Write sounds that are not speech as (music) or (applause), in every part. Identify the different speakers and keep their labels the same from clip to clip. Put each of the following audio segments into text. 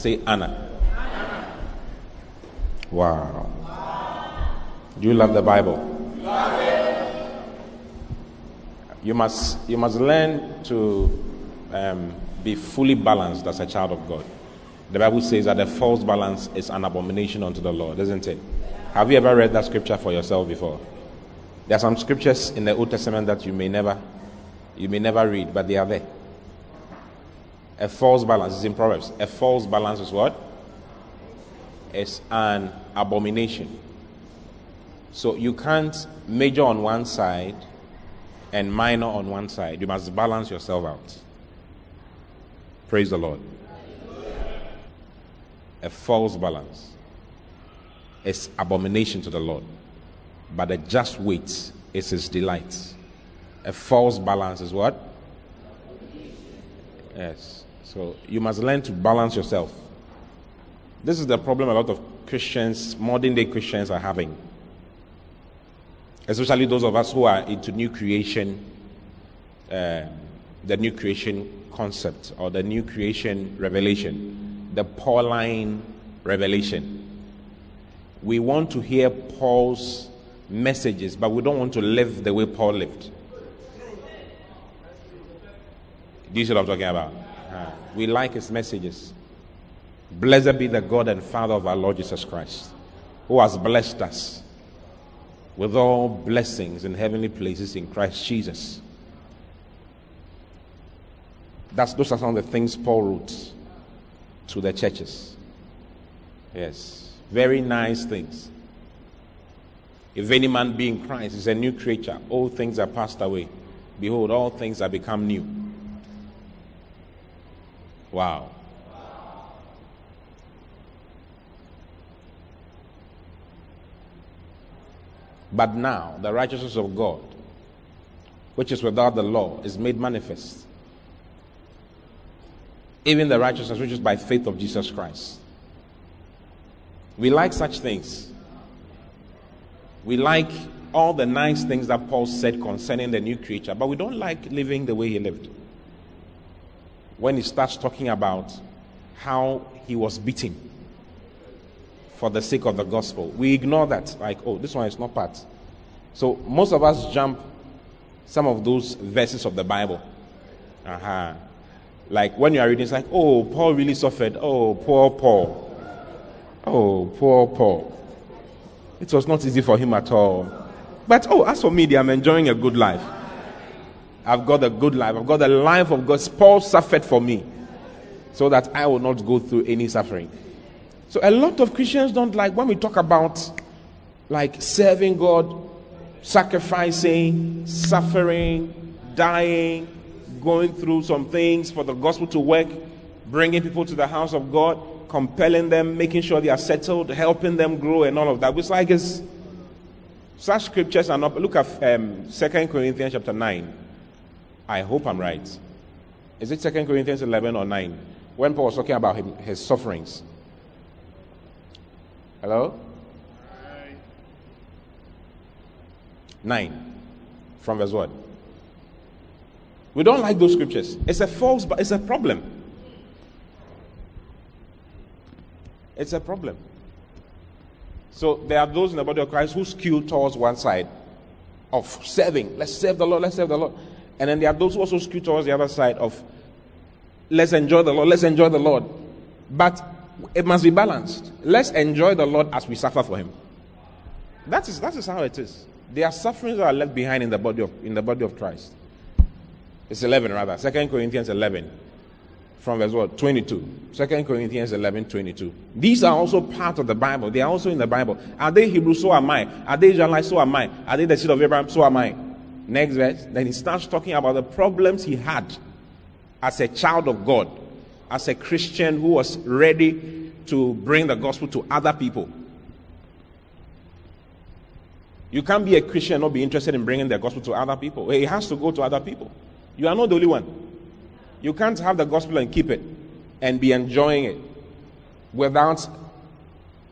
Speaker 1: Say Anna. Wow. Do you love the Bible? You must, you must learn to um, be fully balanced as a child of God. The Bible says that a false balance is an abomination unto the Lord, isn't it? Have you ever read that scripture for yourself before? There are some scriptures in the Old Testament that you may never, you may never read, but they are there. A false balance is in Proverbs. A false balance is what? It's an abomination. So you can't major on one side and minor on one side. You must balance yourself out. Praise the Lord. A false balance is abomination to the Lord, but a just weight is his delight. A false balance is what? Yes. So you must learn to balance yourself. This is the problem a lot of Christians, modern day Christians, are having. Especially those of us who are into new creation, uh, the new creation concept or the new creation revelation, the Pauline revelation. We want to hear Paul's messages, but we don't want to live the way Paul lived. Do you see what I'm talking about? Uh, we like his messages. Blessed be the God and Father of our Lord Jesus Christ, who has blessed us with all blessings in heavenly places in Christ Jesus. That's, those are some of the things Paul wrote to the churches. Yes, very nice things. If any man be in Christ is a new creature, all things are passed away. Behold, all things are become new. Wow. But now the righteousness of God, which is without the law, is made manifest. Even the righteousness which is by faith of Jesus Christ. We like such things. We like all the nice things that Paul said concerning the new creature, but we don't like living the way he lived. When he starts talking about how he was beaten for the sake of the gospel, we ignore that. Like, oh, this one is not part. So most of us jump some of those verses of the Bible. Uh-huh. Like when you are reading, it's like, oh, Paul really suffered. Oh, poor Paul. Oh, poor Paul. It was not easy for him at all. But oh, as for me, I'm enjoying a good life. I've got a good life. I've got the life of God. Paul suffered for me so that I will not go through any suffering. So a lot of Christians don't like when we talk about like serving God, sacrificing, suffering, dying, going through some things for the gospel to work, bringing people to the house of God, compelling them, making sure they are settled, helping them grow, and all of that. It's like it's such scriptures are not. Look at um, 2 Corinthians chapter 9. I hope I'm right. Is it 2 Corinthians 11 or 9? When Paul was talking about him, his sufferings. Hello? 9. From verse what? We don't like those scriptures. It's a false, but it's a problem. It's a problem. So there are those in the body of Christ who skew towards one side of serving. Let's serve the Lord, let's serve the Lord. And then there are those who also skew towards the other side of let's enjoy the Lord, let's enjoy the Lord. But it must be balanced. Let's enjoy the Lord as we suffer for Him. That is, that is how it is. There are sufferings that are left behind in the body of, in the body of Christ. It's 11 rather. 2 Corinthians 11 from verse what? 22. 2 Corinthians 11, 22. These are also part of the Bible. They are also in the Bible. Are they Hebrews? So am I. Are they Israelites? So am I. Are they the seed of Abraham? So am I. Next verse. Then he starts talking about the problems he had as a child of God, as a Christian who was ready to bring the gospel to other people. You can't be a Christian and not be interested in bringing the gospel to other people. It has to go to other people. You are not the only one. You can't have the gospel and keep it and be enjoying it without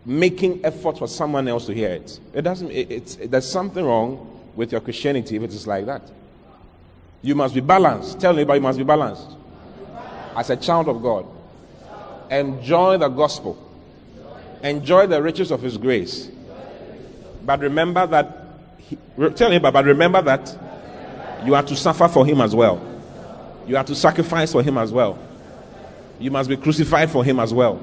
Speaker 1: making effort for someone else to hear it. It doesn't. It, it's it, there's something wrong with your Christianity if it is like that. You must be balanced. Tell anybody you must be balanced. As a child of God, enjoy the gospel. Enjoy the riches of His grace. But remember that. Tell anybody, but remember that you are to suffer for him as well. You are to sacrifice for him as well. You must be crucified for him as well.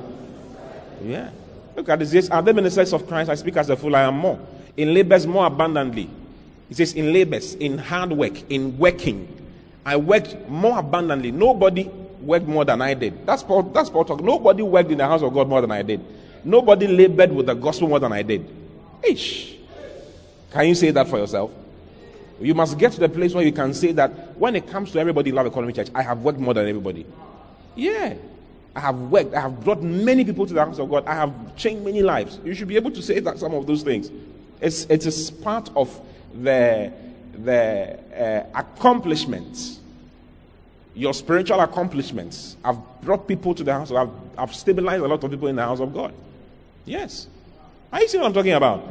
Speaker 1: Yeah. Look at this. Are there ministers of Christ? I speak as a fool, I am more. In labors more abundantly. He says, in labors, in hard work, in working. I worked more abundantly. Nobody worked more than I did. That's Paul, that's Paul talk. Nobody worked in the house of God more than I did. Nobody labored with the gospel more than I did. Ish. Can you say that for yourself? You must get to the place where you can say that when it comes to everybody in love economy church, I have worked more than everybody. Yeah. I have worked. I have brought many people to the house of God. I have changed many lives. You should be able to say that some of those things. It's it is a part of the the uh, accomplishments, your spiritual accomplishments. I've brought people to the house. I've I've stabilized a lot of people in the house of God. Yes. Are you see what I'm talking about?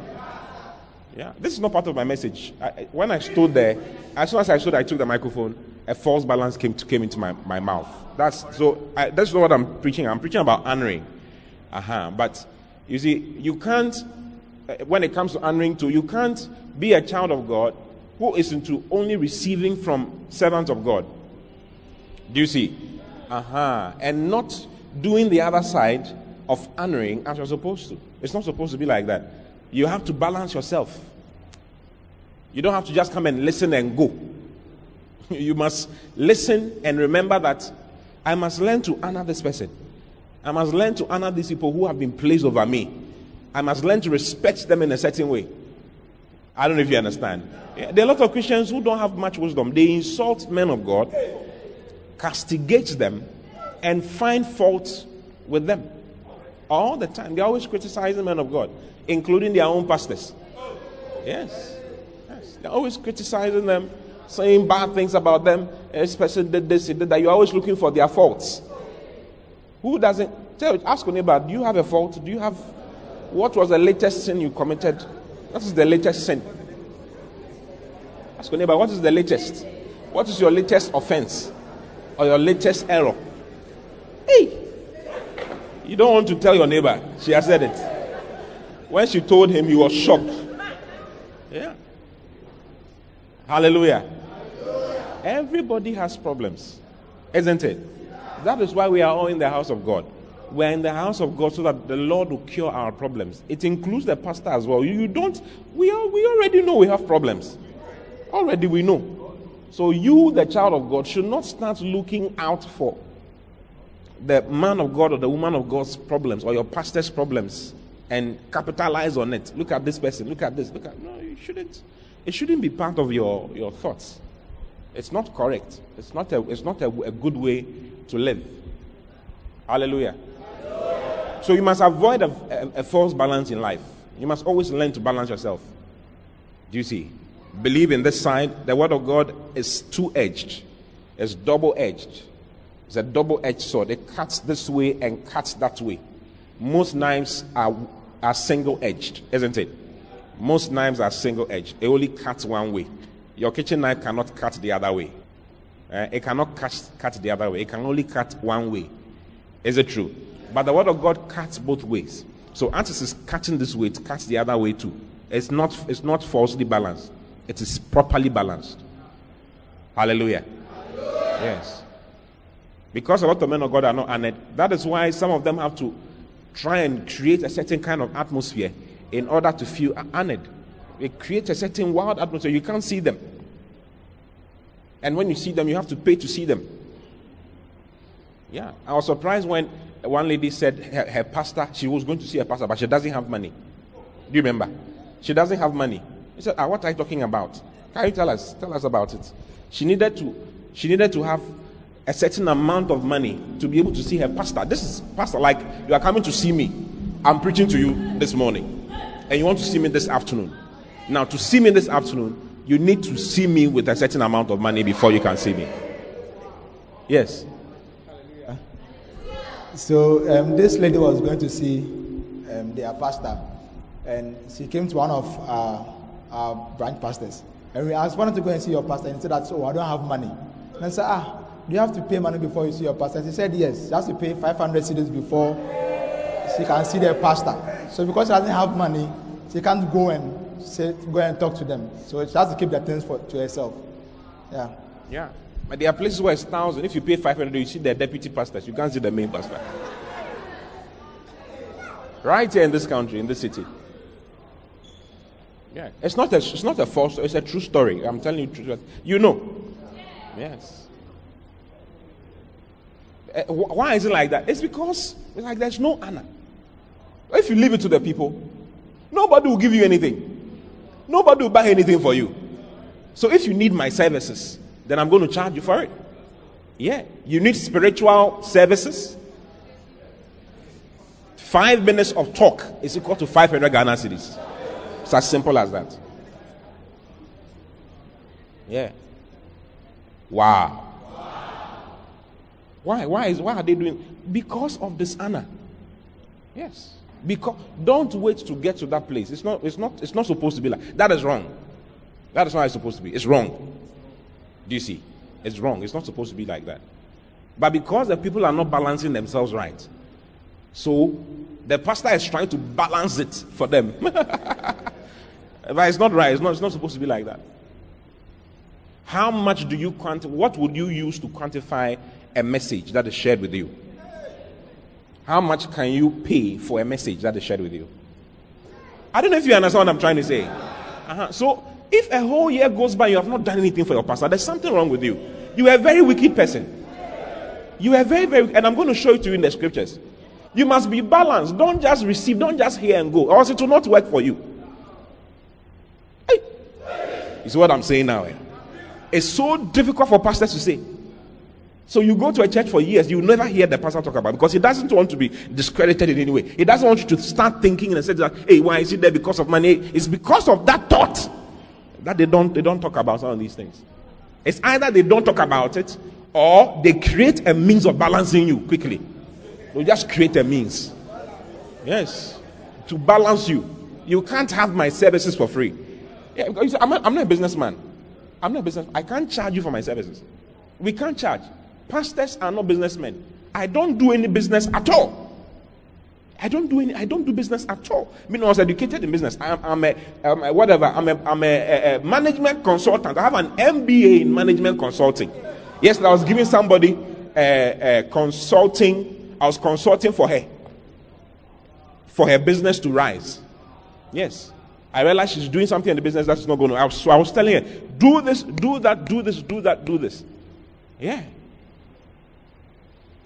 Speaker 1: Yeah, this is not part of my message. I, when I stood there, as soon as I stood, I took the microphone. A false balance came to, came into my, my mouth. That's so. I, that's not what I'm preaching. I'm preaching about honoring. Uh-huh. But you see, you can't. Uh, when it comes to honoring, too, you can't be a child of God who is into only receiving from servants of God. Do you see? Uh-huh. And not doing the other side of honoring as you're supposed to. It's not supposed to be like that. You have to balance yourself. You don't have to just come and listen and go. (laughs) you must listen and remember that I must learn to honor this person. I must learn to honor these people who have been placed over me. I must learn to respect them in a certain way. I don't know if you understand. There are a lot of Christians who don't have much wisdom. They insult men of God, castigate them, and find fault with them all the time. They're always criticizing men of God including their own pastors. Yes. yes. They're always criticizing them, saying bad things about them, especially that this, that you're always looking for their faults. Who doesn't? Tell, ask your neighbor, do you have a fault? Do you have. What was the latest sin you committed? What is the latest sin? Ask your neighbor, what is the latest? What is your latest offense? Or your latest error? Hey! You don't want to tell your neighbor. She has said it. When she told him, he was shocked. Yeah. Hallelujah. Hallelujah. Everybody has problems, isn't it? That is why we are all in the house of God. We're in the house of God so that the Lord will cure our problems. It includes the pastor as well. You don't, we, are, we already know we have problems. Already we know. So you, the child of God, should not start looking out for the man of God or the woman of God's problems or your pastor's problems and capitalize on it. Look at this person. Look at this. Look at no. You shouldn't. It shouldn't be part of your your thoughts. It's not correct. It's not a. It's not a, a good way to live. Hallelujah. So you must avoid a, a, a false balance in life. You must always learn to balance yourself. Do you see? Believe in this side. The word of God is two edged. It's double edged. It's a double edged sword. It cuts this way and cuts that way. Most knives are, are single edged, isn't it? Most knives are single edged. It only cuts one way. Your kitchen knife cannot cut the other way. Uh, it cannot cut, cut the other way. It can only cut one way. Is it true? But the word of God cuts both ways. So as it is cutting this way, it cuts the other way too. It's not, it's not falsely balanced. It is properly balanced. Hallelujah. Hallelujah. Yes. Because a lot of men of God are not honored. That is why some of them have to try and create a certain kind of atmosphere in order to feel honored. They create a certain wild atmosphere. You can't see them. And when you see them, you have to pay to see them. Yeah. I was surprised when one lady said her, her pastor, she was going to see her pastor, but she doesn't have money. Do you remember? She doesn't have money. He said, ah, what are you talking about? Can you tell us? Tell us about it. She needed to, she needed to have a certain amount of money to be able to see her pastor. This is pastor, like you are coming to see me. I'm preaching to you this morning, and you want to see me this afternoon. Now, to see me this afternoon, you need to see me with a certain amount of money before you can see me. Yes.
Speaker 2: So um, this lady was going to see um, their pastor, and she came to one of our, our branch pastors, and we asked, "Why don't you go and see your pastor?" And he said that, "Oh, I don't have money." And I said, "Ah, do you have to pay money before you see your pastor? She said yes. She has to pay 500 cedis before she can see their pastor. So because she doesn't have money, she can't go and say, go and talk to them. So she has to keep the things for, to herself. Yeah.
Speaker 1: Yeah. But there are places where it's thousand. If you pay 500, you see the deputy pastors. You can't see the main pastor. right here in this country, in this city. Yeah. It's not a, it's not a false, it's a true story. I'm telling you truth. You know. Yes. Uh, why is it like that? It's because it's like there's no honor. If you leave it to the people, nobody will give you anything. Nobody will buy anything for you. So if you need my services, then I'm going to charge you for it. Yeah. You need spiritual services. Five minutes of talk is equal to 500 Ghana cedis. It's as simple as that. Yeah. Wow. Why? Why is why are they doing? Because of dishonor. Yes. Because don't wait to get to that place. It's not. It's not. It's not supposed to be like that. Is wrong. That is not how it's supposed to be. It's wrong. Do you see? It's wrong. It's not supposed to be like that. But because the people are not balancing themselves right, so the pastor is trying to balance it for them. (laughs) but it's not right. It's not. It's not supposed to be like that. How much do you quantify? What would you use to quantify a message that is shared with you? How much can you pay for a message that is shared with you? I don't know if you understand what I'm trying to say. Uh-huh. So, if a whole year goes by, you have not done anything for your pastor, there's something wrong with you. You are a very wicked person. You are very, very, and I'm going to show it to you in the scriptures. You must be balanced. Don't just receive, don't just hear and go, or else it will not work for you. Hey. You see what I'm saying now? Eh? It's so difficult for pastors to say. So you go to a church for years, you never hear the pastor talk about because he doesn't want to be discredited in any way. He doesn't want you to start thinking and say that, hey, why is he there because of money? It's because of that thought that they don't they don't talk about some of these things. It's either they don't talk about it or they create a means of balancing you quickly. They just create a means. Yes. To balance you. You can't have my services for free. Yeah, I'm, not, I'm not a businessman. I'm not a business. I can't charge you for my services. We can't charge. Pastors are not businessmen. I don't do any business at all. I don't do any. I don't do business at all. I mean, I was educated in business. I'm, I'm, a, whatever. I'm a, I'm a, a, management consultant. I have an MBA in management consulting. Yes, I was giving somebody a, a consulting. I was consulting for her, for her business to rise. Yes, I realized she's doing something in the business that's not going to. So I was telling her, do this, do that, do this, do that, do this. Yeah.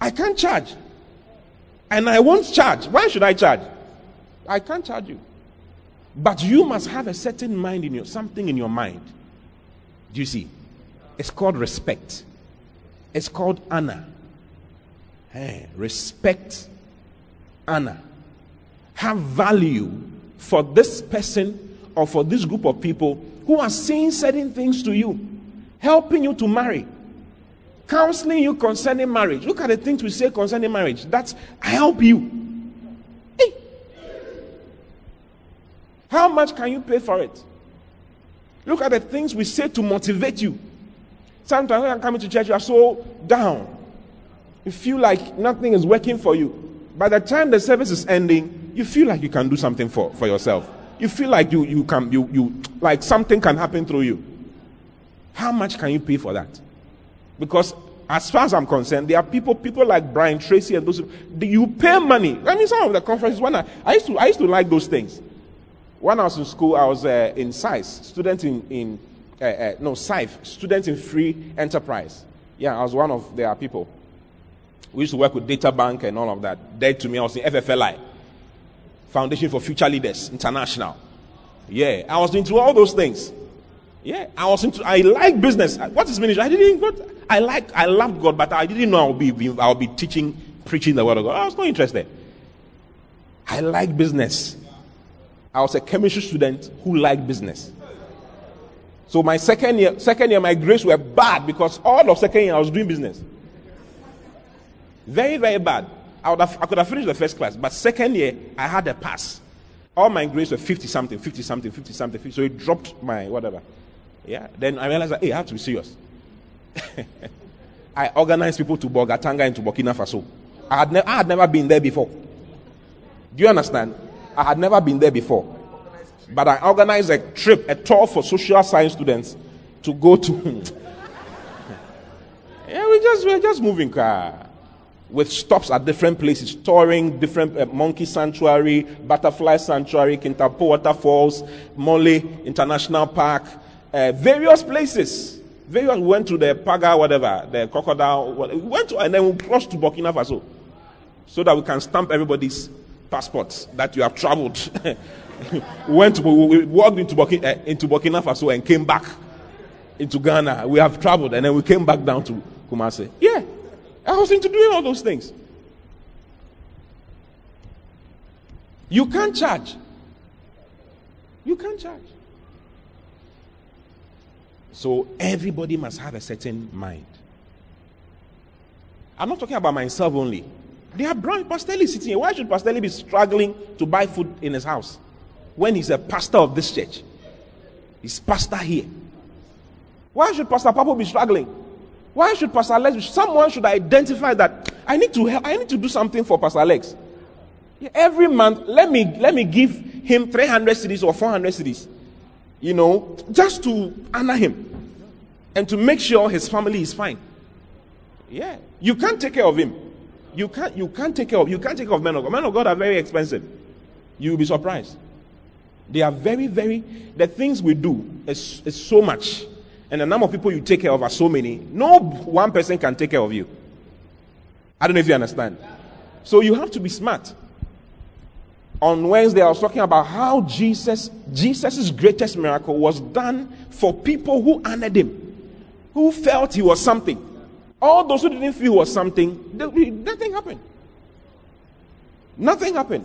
Speaker 1: I can't charge. And I won't charge. Why should I charge? I can't charge you. But you must have a certain mind in your something in your mind. Do you see? It's called respect. It's called honor. Hey, respect, honor. Have value for this person or for this group of people who are saying certain things to you, helping you to marry, counseling you concerning marriage. Look at the things we say concerning marriage. That's I help you. Hey. How much can you pay for it? Look at the things we say to motivate you. Sometimes when I'm coming to church, you are so down. You feel like nothing is working for you. By the time the service is ending, you feel like you can do something for, for yourself. You feel like you, you can you, you like something can happen through you. How much can you pay for that? Because as far as I'm concerned, there are people, people like Brian Tracy and those. Do you pay money. I mean, some of the conferences. When I, I used to, I used to like those things. When I was in school, I was uh, in SAIS, student in, in uh, uh, no SIFE, student in free enterprise. Yeah, I was one of their people. We used to work with Data Bank and all of that. Dead to me, I was in FFLI, Foundation for Future Leaders International. Yeah, I was into all those things. Yeah, I was into. I like business. What is ministry? I didn't. What I like. I loved God, but I didn't know I'll be. I'll be teaching, preaching the word of God. I was not interested. I like business. I was a chemistry student who liked business. So my second year, second year, my grades were bad because all of second year I was doing business. Very, very bad. I, would have, I could have finished the first class, but second year, I had a pass. All my grades were 50 something, 50 something, 50 something, 50, so it dropped my whatever. Yeah. Then I realized that, hey, I have to be serious. (laughs) I organized people to Bolgatanga and to Burkina Faso. I had, ne- I had never been there before. Do you understand? I had never been there before. But I organized a trip, a tour for social science students to go to. (laughs) yeah, we just we're just moving car with stops at different places, touring different uh, monkey sanctuary, butterfly sanctuary, Kintampo waterfalls, Mole International Park, uh, various places. Various we went to the Paga, whatever, the crocodile. We went to, and then we crossed to Burkina Faso, so that we can stamp everybody's passports that you have traveled. (laughs) we went to, we walked into Burkina, uh, into Burkina Faso and came back into Ghana. We have traveled, and then we came back down to Kumasi. Yeah. I was into doing all those things. You can't charge. You can't charge. So everybody must have a certain mind. I'm not talking about myself only. They are brown. Pastor Lee sitting here. Why should Pastor be struggling to buy food in his house when he's a pastor of this church? He's pastor here. Why should Pastor Papa be struggling? Why should Pastor Alex? Someone should identify that I need to help, I need to do something for Pastor Alex. Every month, let me let me give him 300 cedis or 400 cedis. You know, just to honor him and to make sure his family is fine. Yeah, you can't take care of him. You can't you can't take care of you can't take care of men of God. Men of God are very expensive. You will be surprised. They are very very the things we do is, is so much and the number of people you take care of are so many, no one person can take care of you. I don't know if you understand. So you have to be smart. On Wednesday, I was talking about how Jesus, Jesus' greatest miracle was done for people who honored him, who felt he was something. All those who didn't feel he was something, nothing happened. Nothing happened.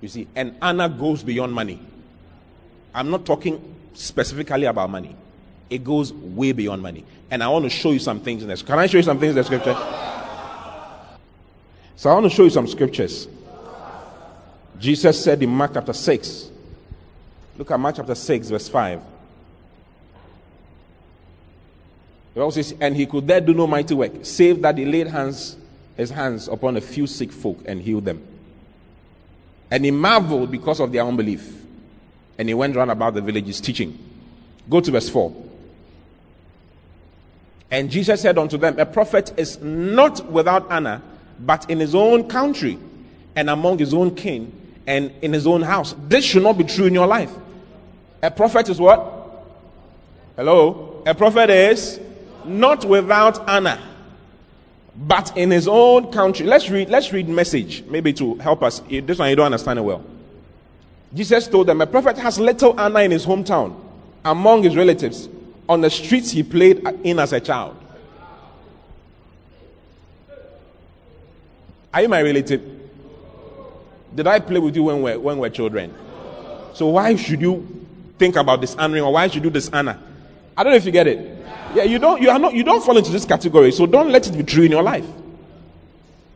Speaker 1: You see, and honor goes beyond money. I'm not talking specifically about money. It goes way beyond money. And I want to show you some things in this. Can I show you some things in the scripture? So I want to show you some scriptures. Jesus said in Mark chapter 6. Look at Mark chapter 6, verse 5. It also says, and he could there do no mighty work, save that he laid hands, his hands upon a few sick folk and healed them. And he marveled because of their unbelief. And he went round about the villages teaching. Go to verse 4. And Jesus said unto them, A prophet is not without honor, but in his own country, and among his own kin, and in his own house. This should not be true in your life. A prophet is what? Hello? A prophet is not without honor, but in his own country. Let's read, let's read message, maybe to help us. This one you don't understand it well. Jesus told them, A prophet has little honor in his hometown, among his relatives, on the streets he played in as a child. Are you my relative? Did I play with you when we're, when we're children? So why should you think about dishonoring or why should you dishonor? I don't know if you get it. Yeah, you don't you are not you don't fall into this category, so don't let it be true in your life.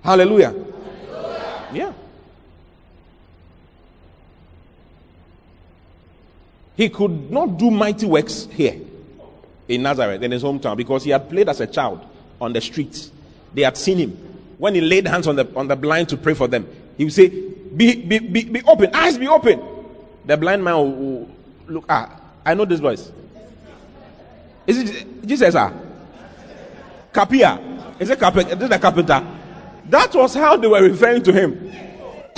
Speaker 1: Hallelujah. Hallelujah. Yeah. He could not do mighty works here in Nazareth, in his hometown, because he had played as a child on the streets. They had seen him. When he laid hands on the on the blind to pray for them, he would say, Be be be, be open, eyes be open. The blind man will, will look, ah, I know this voice. Is it Jesus? Ah? Capia. Is it carpenter? Is it the carpenter? That was how they were referring to him.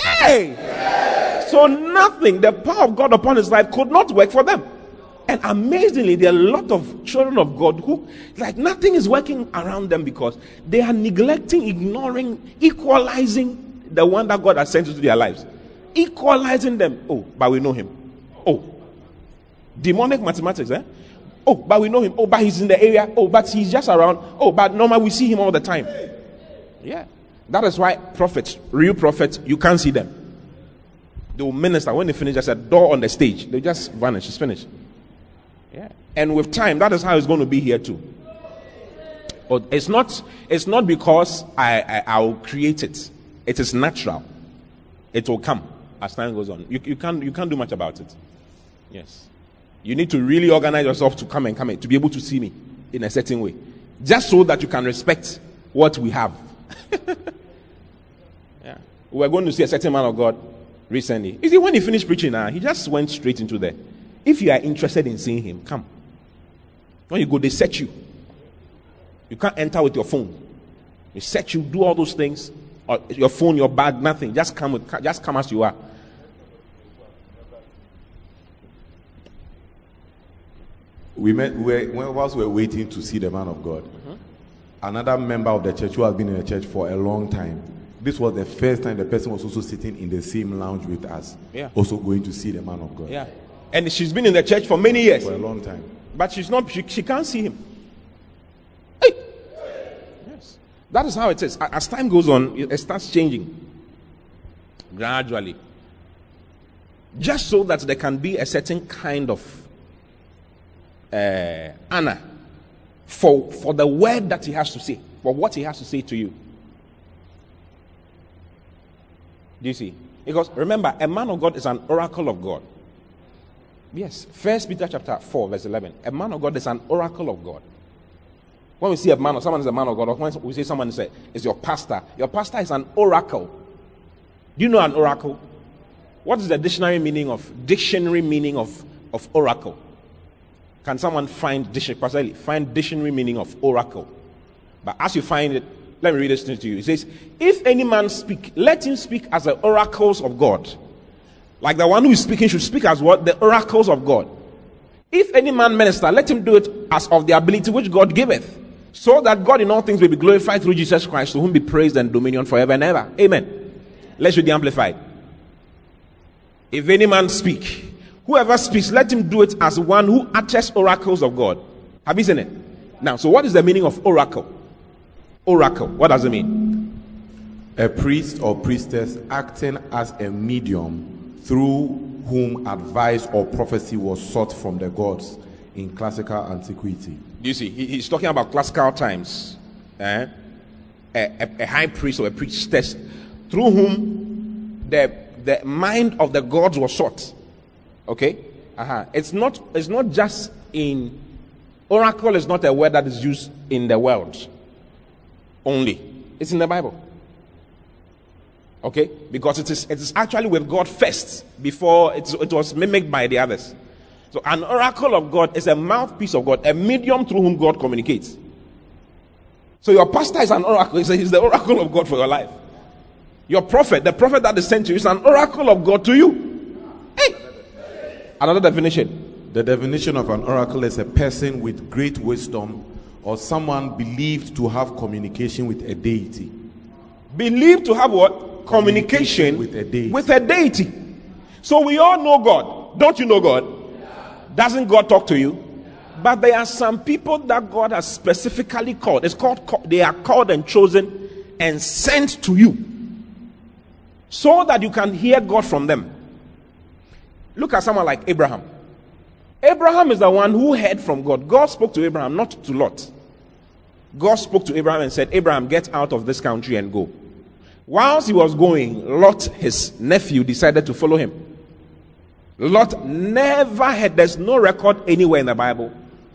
Speaker 1: Hey! So nothing, the power of God upon his life could not work for them. And amazingly, there are a lot of children of God who, like, nothing is working around them because they are neglecting, ignoring, equalizing the one that God has sent into their lives. Equalizing them. Oh, but we know him. Oh, demonic mathematics, eh? Oh, but we know him. Oh, but he's in the area. Oh, but he's just around. Oh, but normally we see him all the time. Yeah. That is why prophets, real prophets, you can't see them. They will minister. When they finish, just a door on the stage. They just vanish. It's finished. Yeah. And with time, that is how it's going to be here too. But it's not, it's not because I, I, I will create it. It is natural. It will come as time goes on. You, you, can't, you can't do much about it. Yes. You need to really organize yourself to come and come in, to be able to see me in a certain way. Just so that you can respect what we have. (laughs) yeah. We are going to see a certain man of God recently. You see, when he finished preaching, uh, he just went straight into there. If you are interested in seeing him, come. When you go, they set you. You can't enter with your phone. They set you, do all those things. Or your phone, your bag, nothing. Just come with, just come as you are.
Speaker 3: we met we were, whilst we were waiting to see the man of God. Mm-hmm. Another member of the church who has been in the church for a long time. This was the first time the person was also sitting in the same lounge with us.
Speaker 1: Yeah.
Speaker 3: Also going to see the man of God.
Speaker 1: Yeah. And she's been in the church for many years.
Speaker 3: For a long time.
Speaker 1: But she's not she, she can't see him. Hey. Yes. That is how it is. As time goes on, it starts changing. Gradually. Just so that there can be a certain kind of uh, Anna for, for the word that he has to say, for what he has to say to you. Do you see? Because remember, a man of God is an oracle of God. Yes. First Peter chapter 4, verse 11. A man of God is an oracle of God. When we see a man or someone is a man of God, or when we say someone is, is your pastor, your pastor is an oracle. Do you know an oracle? What is the dictionary meaning of dictionary meaning of, of oracle? Can someone find dictionary, find dictionary meaning of oracle? But as you find it, let me read this to you. It says, If any man speak, let him speak as the oracles of God. Like the one who is speaking should speak as what? The oracles of God. If any man minister, let him do it as of the ability which God giveth, so that God in all things may be glorified through Jesus Christ, to whom be praise and dominion forever and ever. Amen. Let's read the Amplified. If any man speak, Whoever speaks, let him do it as one who utters oracles of God. Have you seen it? Now, so what is the meaning of oracle? Oracle, what does it mean?
Speaker 3: A priest or priestess acting as a medium through whom advice or prophecy was sought from the gods in classical antiquity.
Speaker 1: You see? he's talking about classical times. Eh? A, a, a high priest or a priestess through whom the, the mind of the gods was sought. Okay? Uh-huh. It's not it's not just in oracle is not a word that is used in the world only. It's in the Bible. Okay? Because it is it is actually with God first before it, it was mimicked by the others. So an oracle of God is a mouthpiece of God, a medium through whom God communicates. So your pastor is an oracle. He's the oracle of God for your life. Your prophet, the prophet that is sent to you, is an oracle of God to you. Hey! Another definition
Speaker 3: The definition of an oracle is a person with great wisdom or someone believed to have communication with a deity.
Speaker 1: Believed to have what? Communication,
Speaker 3: with a deity.
Speaker 1: With a deity. So we all know God. Don't you know God? Doesn't God talk to you? But there are some people that God has specifically called. It's called they are called and chosen and sent to you so that you can hear God from them. Look at someone like Abraham. Abraham is the one who heard from God. God spoke to Abraham, not to Lot. God spoke to Abraham and said, Abraham, get out of this country and go. Whilst he was going, Lot, his nephew, decided to follow him. Lot never had, there's no record anywhere in the Bible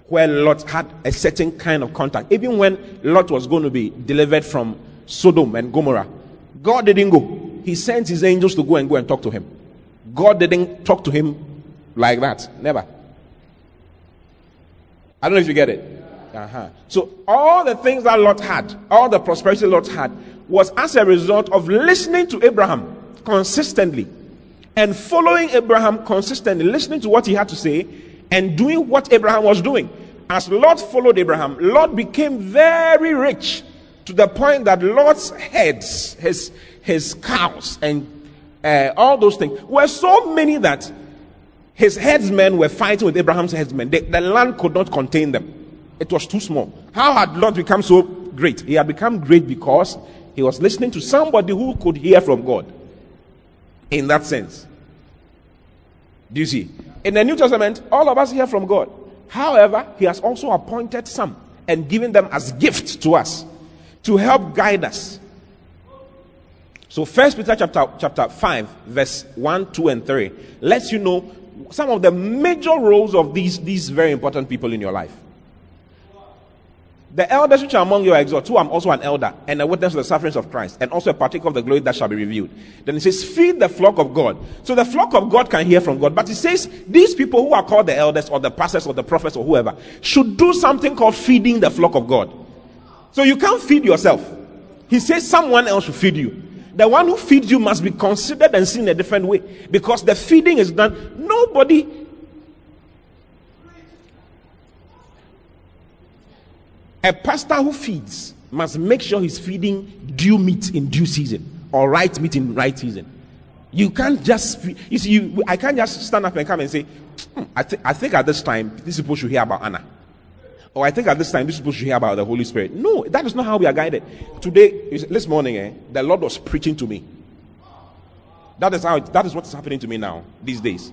Speaker 1: where Lot had a certain kind of contact. Even when Lot was going to be delivered from Sodom and Gomorrah, God didn't go. He sent his angels to go and go and talk to him. God didn't talk to him like that. Never. I don't know if you get it. Uh-huh. So all the things that Lot had, all the prosperity Lot had, was as a result of listening to Abraham consistently and following Abraham consistently, listening to what he had to say and doing what Abraham was doing. As Lot followed Abraham, Lot became very rich to the point that Lot's heads, his, his cows, and uh, all those things were so many that his headsmen were fighting with Abraham's headsmen. The, the land could not contain them, it was too small. How had Lot become so great? He had become great because he was listening to somebody who could hear from God. In that sense. Do you see? In the New Testament, all of us hear from God. However, He has also appointed some and given them as gifts to us to help guide us. So First Peter chapter, chapter 5, verse 1, 2, and 3 lets you know some of the major roles of these, these very important people in your life. The elders which are among you are exhort, who I'm also an elder and a witness of the sufferings of Christ, and also a partaker of the glory that shall be revealed. Then it says, feed the flock of God. So the flock of God can hear from God. But it says, these people who are called the elders or the pastors or the prophets or whoever should do something called feeding the flock of God. So you can't feed yourself. He says someone else should feed you. The one who feeds you must be considered and seen a different way because the feeding is done. Nobody A pastor who feeds must make sure he's feeding due meat in due season or right meat in right season. You can't just, you see, you, I can't just stand up and come and say, hmm, I, th- I think at this time, these people should hear about honor. Or I think at this time, these people should hear about the Holy Spirit. No, that is not how we are guided. Today, this morning, eh, the Lord was preaching to me. That is how, that is what's happening to me now, these days.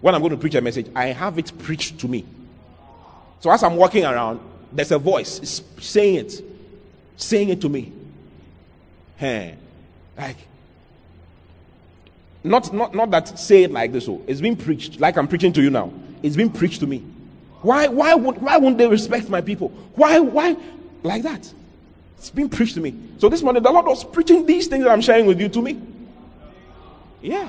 Speaker 1: When I'm going to preach a message, I have it preached to me. So as I'm walking around, there's a voice saying it, saying it to me. Hey, like, not, not, not that say it like this. Oh, it's been preached, like I'm preaching to you now. It's been preached to me. Why, why, would, why won't they respect my people? Why, why, like that? It's been preached to me. So this morning, the Lord was preaching these things that I'm sharing with you to me. Yeah.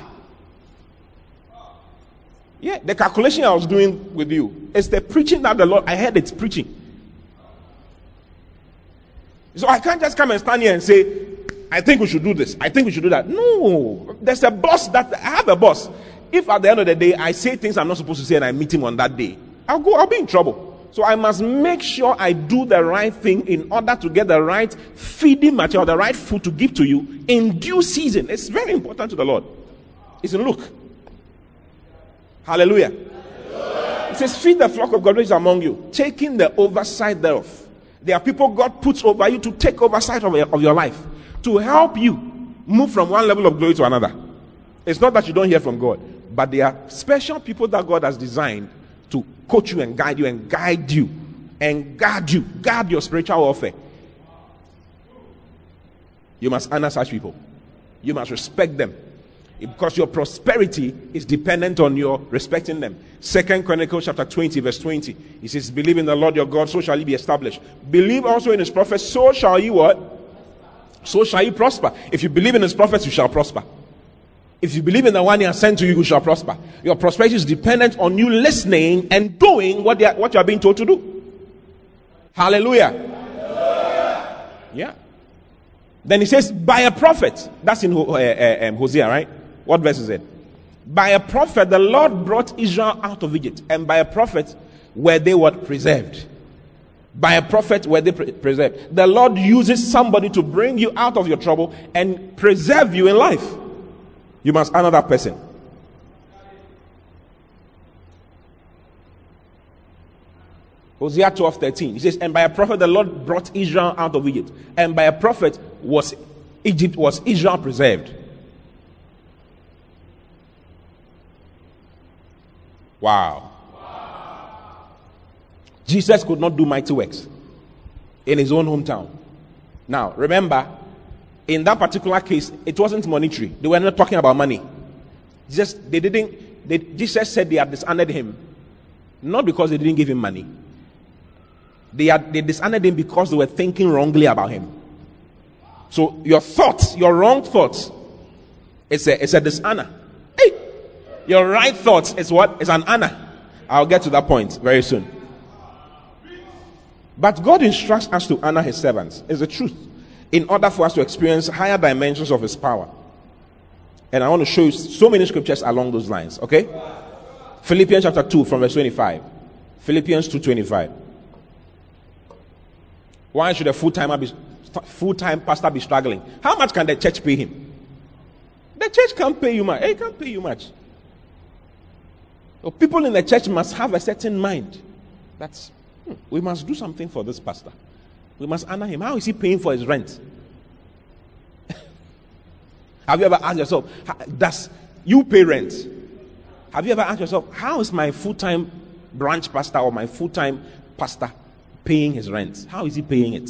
Speaker 1: Yeah, the calculation I was doing with you is the preaching that the Lord, I heard it's preaching. So I can't just come and stand here and say, I think we should do this. I think we should do that. No. There's a boss that I have a boss. If at the end of the day I say things I'm not supposed to say and I meet him on that day, I'll go, I'll be in trouble. So I must make sure I do the right thing in order to get the right feeding material, the right food to give to you in due season. It's very important to the Lord. It's in Luke. Hallelujah. Hallelujah. It says, Feed the flock of God which is among you, taking the oversight thereof. There are people God puts over you to take oversight of of your life, to help you move from one level of glory to another. It's not that you don't hear from God, but there are special people that God has designed to coach you and guide you and guide you and guard you, guard your spiritual warfare. You must honor such people. You must respect them because your prosperity is dependent on your respecting them. Second Chronicles chapter 20, verse 20. He says, Believe in the Lord your God, so shall he be established. Believe also in his prophets, so shall you what? So shall you prosper. If you believe in his prophets, you shall prosper. If you believe in the one he has sent to you, you shall prosper. Your prosperity is dependent on you listening and doing what, are, what you are being told to do. Hallelujah. Hallelujah. Yeah. Then he says, by a prophet. That's in uh, uh, um, Hosea, right? What verse is it? By a prophet, the Lord brought Israel out of Egypt, and by a prophet were they what preserved. By a prophet were they pre- preserved. The Lord uses somebody to bring you out of your trouble and preserve you in life. You must honor that person. Hosea 12 13. He says, And by a prophet the Lord brought Israel out of Egypt. And by a prophet was Egypt was Israel preserved. Wow. Jesus could not do mighty works in his own hometown. Now, remember, in that particular case, it wasn't monetary. They were not talking about money. Just they didn't. They, Jesus said they had dishonored him, not because they didn't give him money. They had they dishonored him because they were thinking wrongly about him. So your thoughts, your wrong thoughts, it's a it's a dishonor. Your right thoughts is what is an honor. I'll get to that point very soon. But God instructs us to honor his servants. It's the truth. In order for us to experience higher dimensions of his power. And I want to show you so many scriptures along those lines. Okay? Philippians chapter 2 from verse 25. Philippians 2.25. Why should a full-timer be full-time pastor be struggling? How much can the church pay him? The church can't pay you much. It can't pay you much. So people in the church must have a certain mind. That's Hmm, we must do something for this pastor. We must honor him. How is he paying for his rent? (laughs) Have you ever asked yourself, does you pay rent? Have you ever asked yourself, how is my full time branch pastor or my full time pastor paying his rent? How is he paying it?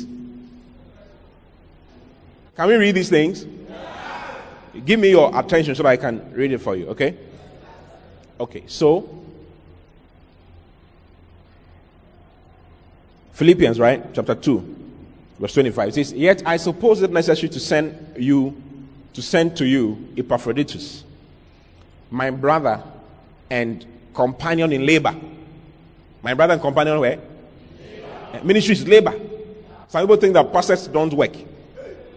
Speaker 1: Can we read these things? Give me your attention so that I can read it for you, okay? Okay, so Philippians, right? Chapter 2, verse 25. It says, Yet I suppose it necessary to send you, to send to you Epaphroditus, my brother and companion in labor. My brother and companion where? Ministry is labor. Some people think that pastors don't work.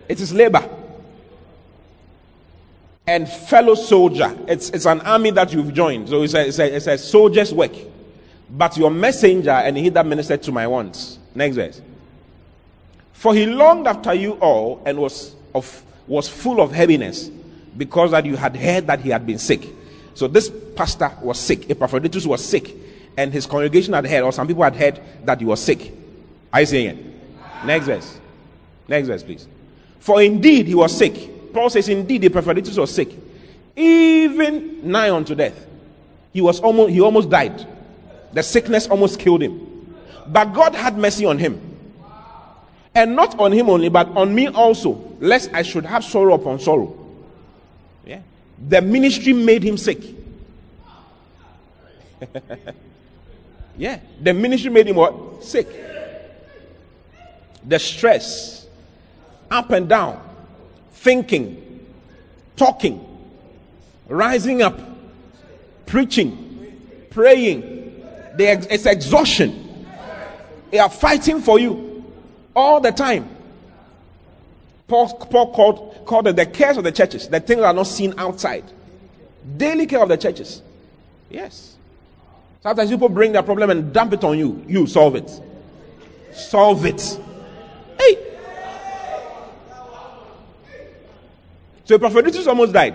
Speaker 1: It is labor. And fellow soldier. It's, it's an army that you've joined. So it's a, it's a, it's a soldier's work but your messenger and he that ministered to my wants. Next verse. For he longed after you all and was of was full of heaviness because that you had heard that he had been sick. So this pastor was sick. Epaphroditus was sick, and his congregation had heard, or some people had heard that he was sick. Are you saying it? Next verse. Next verse, please. For indeed he was sick. Paul says, indeed the Epaphroditus was sick, even nigh unto death. He was almost he almost died. The sickness almost killed him. But God had mercy on him. And not on him only, but on me also, lest I should have sorrow upon sorrow. Yeah. The ministry made him sick. (laughs) yeah. The ministry made him what? Sick. The stress, up and down, thinking, talking, rising up, preaching, praying, it's exhaustion. They are fighting for you all the time. Paul, Paul called, called it the cares of the churches, the things that are not seen outside. Daily care of the churches. Yes. Sometimes people bring their problem and dump it on you. You solve it. Solve it. Hey. So Epaphroditus almost died.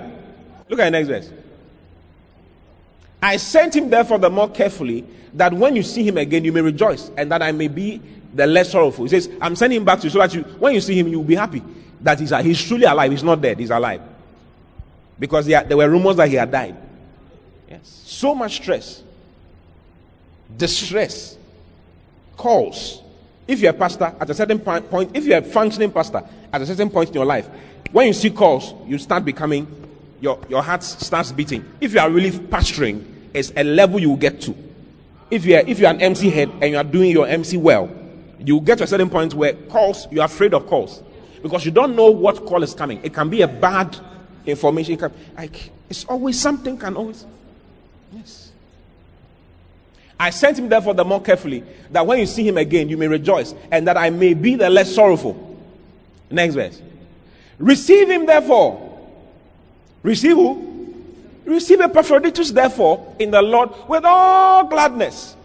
Speaker 1: Look at the next verse. I sent him therefore the more carefully that when you see him again, you may rejoice, and that I may be the less sorrowful. He says, I'm sending him back to you so that you, when you see him, you will be happy that he's, he's truly alive. He's not dead, he's alive. Because there, there were rumors that he had died. Yes. So much stress, distress, calls. If you're a pastor at a certain point, if you're a functioning pastor at a certain point in your life, when you see calls, you start becoming, your, your heart starts beating. If you are really pastoring, it's a level you will get to if you're if you're an MC head and you are doing your MC well, you get to a certain point where calls you're afraid of calls because you don't know what call is coming. It can be a bad information. It can, like it's always something can always. Yes. I sent him therefore the more carefully that when you see him again you may rejoice and that I may be the less sorrowful. Next verse. Receive him therefore. Receive who? Receive Epaphroditus, therefore, in the Lord with all gladness.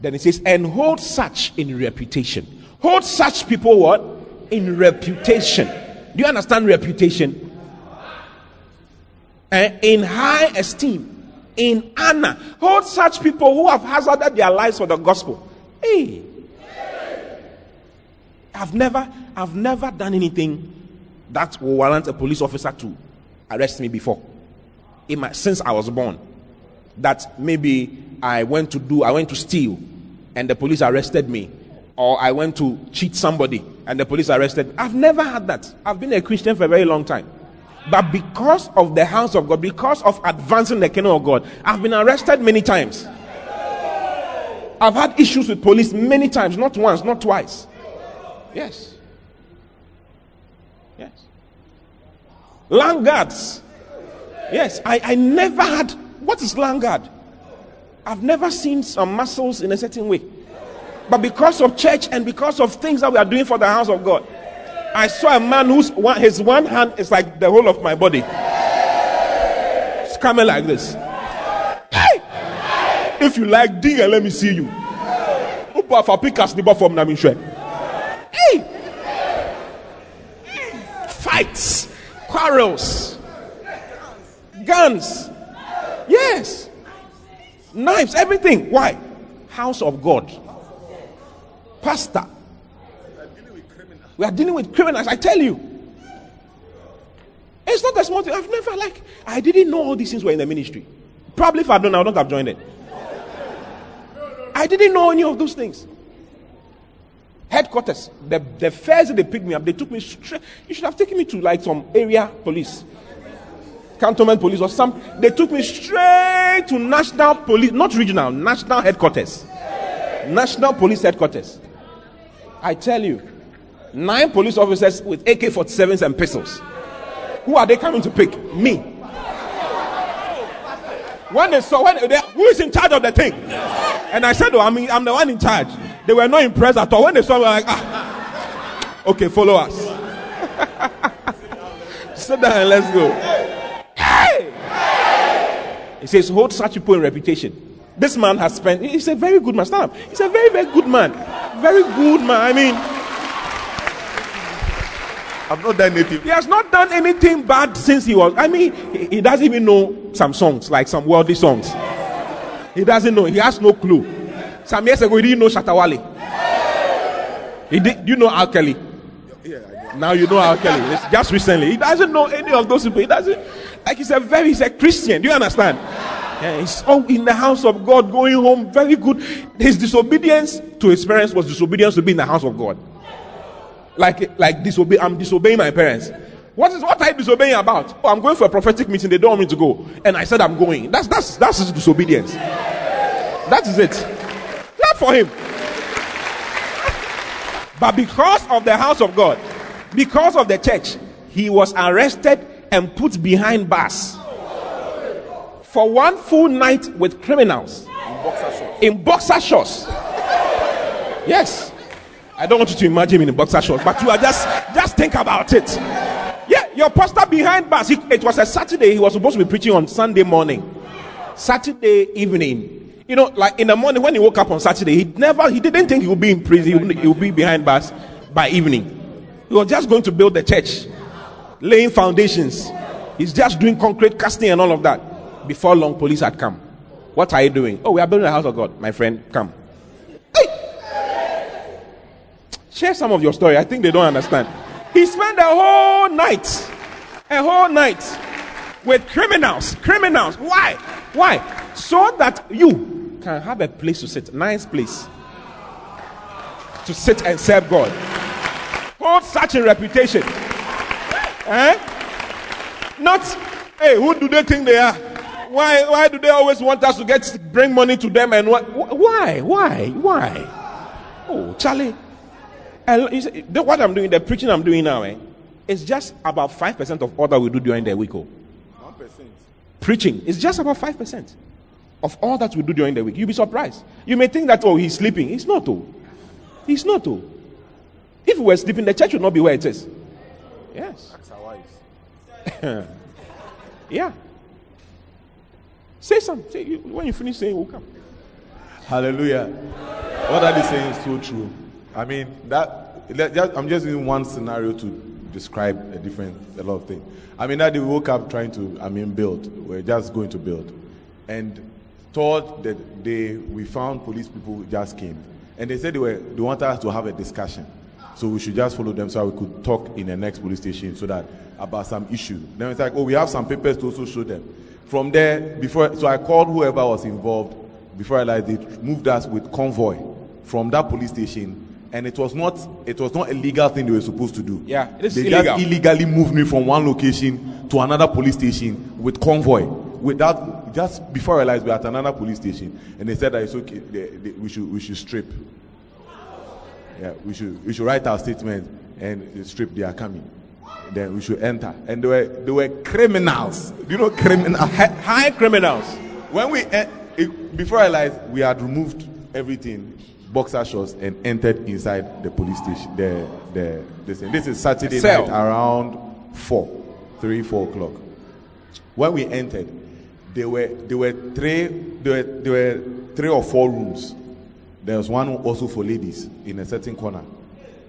Speaker 1: Then it says, and hold such in reputation. Hold such people what? In reputation. Do you understand reputation? Uh, in high esteem, in honor. Hold such people who have hazarded their lives for the gospel. Hey, I've never, I've never done anything that will warrant a police officer to arrest me before. My, since I was born, that maybe I went to do, I went to steal, and the police arrested me, or I went to cheat somebody and the police arrested me. I've never had that. I've been a Christian for a very long time. But because of the house of God, because of advancing the kingdom of God, I've been arrested many times. I've had issues with police many times, not once, not twice. Yes. Land guards. Yes, I, I never had. What is land guard? I've never seen some muscles in a certain way. But because of church and because of things that we are doing for the house of God, I saw a man whose one, his one hand is like the whole of my body. It's coming like this. Hey! If you like, dig and let me see you. Hey! Fights, quarrels, guns. Yes. Knives, everything. Why? House of God. Pastor. We are dealing with criminals, I tell you. It's not a small thing. I've never like I didn't know all these things were in the ministry. Probably if I'd known, I would not have joined it. I didn't know any of those things. Headquarters. The, the first they picked me up, they took me straight. You should have taken me to like some area police, cantonment police or some. They took me straight to national police, not regional, national headquarters. National police headquarters. I tell you, nine police officers with AK 47s and pistols. Who are they coming to pick? Me. When they saw, when they, who is in charge of the thing? And I said, Oh, I mean, I'm the one in charge. They were not impressed at all. When they saw me, like, ah, okay, follow us. (laughs) Sit down and let's go. Hey! He says, hold such people in reputation. This man has spent, he's a very good man. Stand up. He's a very, very good man. Very good man. I mean,
Speaker 3: I've not done anything.
Speaker 1: He has not done anything bad since he was. I mean, he, he doesn't even know some songs, like some worldly songs. He doesn't know. He has no clue. Some years ago, he didn't know Shatta Wale. He did. You know R. Kelly. Now you know R. Kelly. It's just recently. He doesn't know any of those people. He doesn't. Like he's a very, he's a Christian. Do you understand? Yeah, he's all in the house of God, going home, very good. His disobedience to his parents was disobedience to be in the house of God. Like, like disobey, I'm disobeying my parents. What is what are you disobeying about? Oh, I'm going for a prophetic meeting. They don't want me to go, and I said I'm going. That's that's that's disobedience. That is it. For him. But because of the house of God, because of the church, he was arrested and put behind bars for one full night with criminals in boxer shorts. Yes. I don't want you to imagine him in boxer shorts, but you are just just think about it. Yeah, your pastor behind bars. He, it was a Saturday. He was supposed to be preaching on Sunday morning, Saturday evening. You know, like in the morning when he woke up on Saturday, he never he didn't think he would be in prison. He would, he would be behind bars by evening. He was just going to build the church, laying foundations. He's just doing concrete casting and all of that. Before long, police had come. What are you doing? Oh, we are building the house of God, my friend. Come. Share some of your story. I think they don't understand. He spent a whole night, a whole night with criminals. Criminals. Why? Why? So that you can have a place to sit, nice place to sit and serve God. Hold such a reputation. Eh? Not, hey, who do they think they are? Why, why do they always want us to get bring money to them and what? Why? Why? Why? Oh, Charlie, And what I'm doing, the preaching I'm doing now, eh, is just about 5% of all that we do during the week. Oh. 1%. Preaching is just about 5% of all that we do during the week. You'll be surprised. You may think that, oh, he's sleeping. He's not, oh. He's not, oh. If we were sleeping, the church would not be where it is. Yes. (laughs) yeah. Say something. Say, you, when you finish saying, we'll come.
Speaker 3: Hallelujah. What that is saying is so true. I mean, that just, I'm just using one scenario to describe a different a lot of things. I mean, that they woke up trying to, I mean, build. We're just going to build, and thought that day we found police people just came, and they said they were they wanted us to have a discussion, so we should just follow them so we could talk in the next police station so that about some issue. Then it's like, oh, we have some papers to also show them. From there, before, so I called whoever was involved. Before I realized they moved us with convoy from that police station, and it was not it was not a legal thing they were supposed to do.
Speaker 1: Yeah, it is
Speaker 3: they
Speaker 1: illegal.
Speaker 3: just illegally moved me from one location to another police station with convoy. Without just before I realized we were at another police station, and they said that it's okay. They, they, we should we should strip. Yeah, we should we should write our statement and strip. They are coming. Then we should enter. And they were they were criminals. Do you know criminals? (laughs)
Speaker 1: High criminals.
Speaker 3: When we en- it, before I realized we had removed everything, boxer shorts, and entered inside the police station. The the this. This is Saturday night around four, three four o'clock. When we entered, there were there were three there were, there were three or four rooms. There was one also for ladies in a certain corner.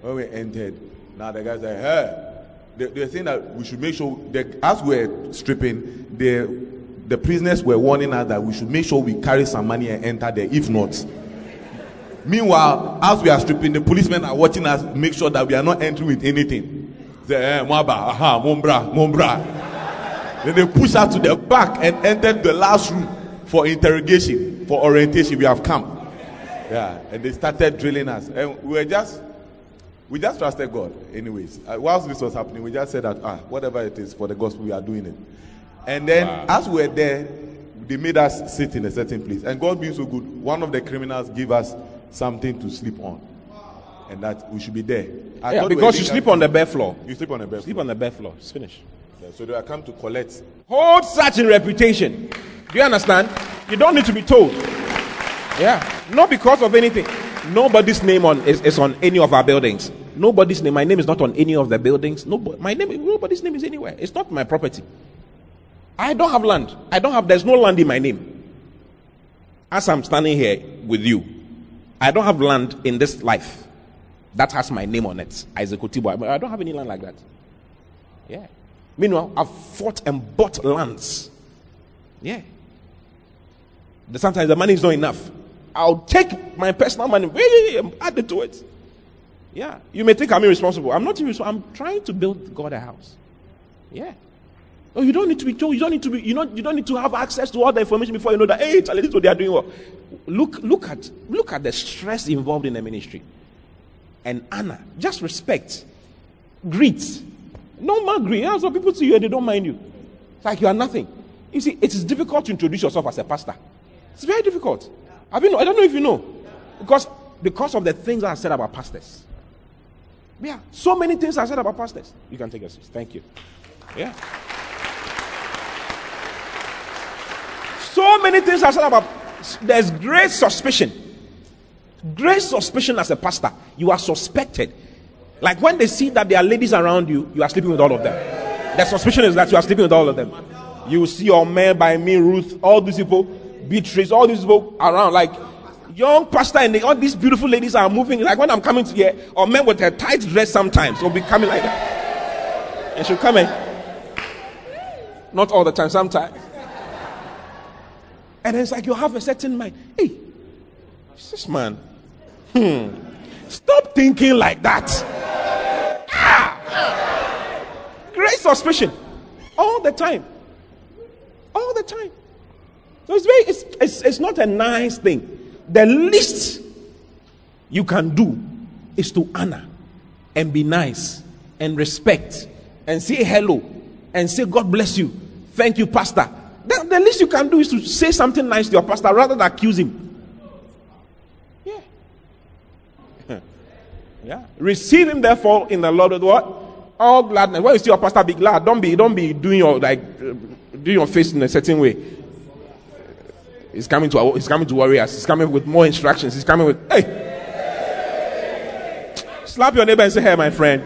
Speaker 3: When we entered, now the guys said, "Hey." They, they were saying that we should make sure that as we're stripping, the the prisoners were warning us that we should make sure we carry some money and enter there. If not, meanwhile, as we are stripping, the policemen are watching us make sure that we are not entering with anything. Say, eh, mwaba, aha, mombra, mombra. Then they push us to the back and entered the last room for interrogation, for orientation. We have come. Yeah, and they started drilling us. And we were just, we just trusted God, anyways. Uh, whilst this was happening, we just said that, ah, whatever it is for the gospel, we are doing it. And then, as we were there, they made us sit in a certain place. And God being so good, one of the criminals gave us something to sleep on. And that we should be there. I
Speaker 1: Yeah,
Speaker 3: we
Speaker 1: because you sleep on the bare floor.
Speaker 3: You sleep on the bed.
Speaker 1: Sleep on the bare floor. It's finished.
Speaker 3: Yeah, so they are come to collect.
Speaker 1: Hold such in reputation. Do you understand? You don't need to be told. Yeah. Not because of anything. Nobody's name on is, is on any of our buildings. Nobody's name. My name is not on any of the buildings. Nobody, my name. Nobody's name is anywhere. It's not my property. I don't have land. I don't have. There's no land in my name. As I'm standing here with you, I don't have land in this life that has my name on it. Isaac Otibo. I don't have any land like that. Yeah. Meanwhile, I've fought and bought lands. Yeah. The- Sometimes the money is not enough. I'll take my personal money and add it to it. Yeah. You may think I'm irresponsible. I'm not irresponsible. I'm trying to build God a house. Yeah. Oh, you don't need to be told. You don't need to be. You know. You don't need to have access to all the information before you know that. Hey, Charlie, this is what they are doing. Well, look, look at, look at the stress involved in the ministry. And honor, just respect, greet, normal greet. Yeah, so people see you and they don't mind you. It's like you are nothing. You see, it is difficult to introduce yourself as a pastor. It's very difficult. I mean, I don't know if you know, because because of the things I said about pastors. Yeah, so many things I said about pastors. You can take a seat. Thank you. Yeah. So many things I said about. There's great suspicion. Great suspicion as a pastor. You are suspected. Like when they see that there are ladies around you, you are sleeping with all of them. The suspicion is that you are sleeping with all of them. You see your man by me, Ruth, all these people, Beatrice, all these people around. Like young pastor and they, all these beautiful ladies are moving. Like when I'm coming to here, or men with a tight dress sometimes will be coming like that. And she'll come in. Not all the time, sometimes. And it's like you have a certain mind. Hey, this man? Hmm. Stop thinking like that. Ah! Great suspicion. All the time. All the time. So it's very it's, it's, it's not a nice thing. The least you can do is to honor and be nice and respect and say hello and say God bless you. Thank you, Pastor. The, the least you can do is to say something nice to your pastor rather than accuse him. Yeah. Yeah. Receive him therefore in the Lord with what? All gladness. When you see your pastor, be glad. Don't be don't be doing your like uh, doing your face in a certain way. He's coming to he's coming to worry us. He's coming with more instructions. He's coming with hey. Slap your neighbor and say, Hey, my friend.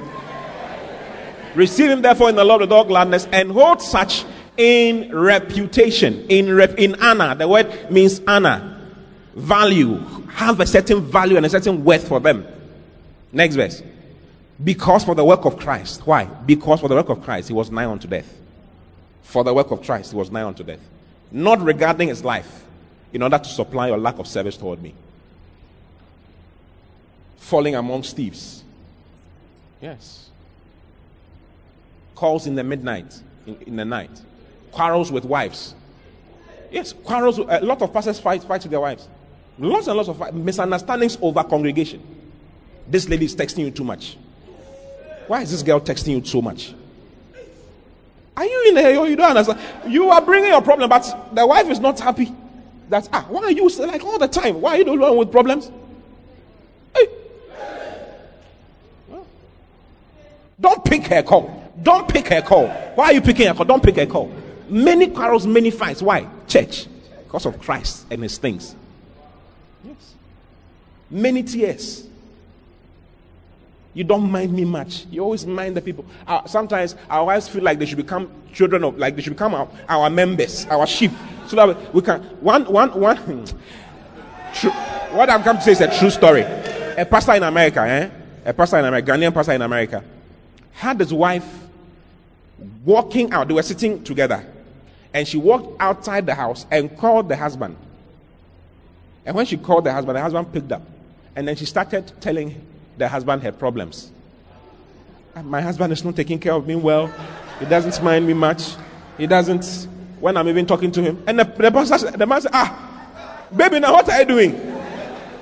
Speaker 1: Receive him therefore in the Lord with all gladness and hold such in reputation, in rep, in honor. The word means honor, value, have a certain value and a certain worth for them. Next verse. Because for the work of Christ. Why? Because for the work of Christ, he was nigh unto death. For the work of Christ, he was nigh unto death. Not regarding his life, in order to supply your lack of service toward me. Falling amongst thieves. Yes. Calls in the midnight, in, in the night. Quarrels with wives. Yes, quarrels. A lot of pastors fight, fight with their wives. Lots and lots of misunderstandings over congregation. This lady is texting you too much. Why is this girl texting you so much? Are you in there? You don't understand. You are bringing your problem, but the wife is not happy. That ah, why are you like all the time? Why are you the one with problems? Hey. Don't pick her call. Don't pick her call. Why are you picking her call? Don't pick her call. Many quarrels, many fights. Why? Church. Because of Christ and his things. Yes. Many tears. You don't mind me much. You always mind the people. Uh, sometimes our wives feel like they should become children of, like they should become our, our members, our sheep, so that we can. One, one, one. True, what I'm come to say is a true story. A pastor in America, eh? A pastor in America, Ghanaian pastor in America, had his wife walking out. They were sitting together, and she walked outside the house and called the husband. And when she called the husband, the husband picked up, and then she started telling the husband had problems. My husband is not taking care of me well. He doesn't mind me much. He doesn't, when I'm even talking to him. And the, the, pastor, the man said, Ah, baby, now what are you doing?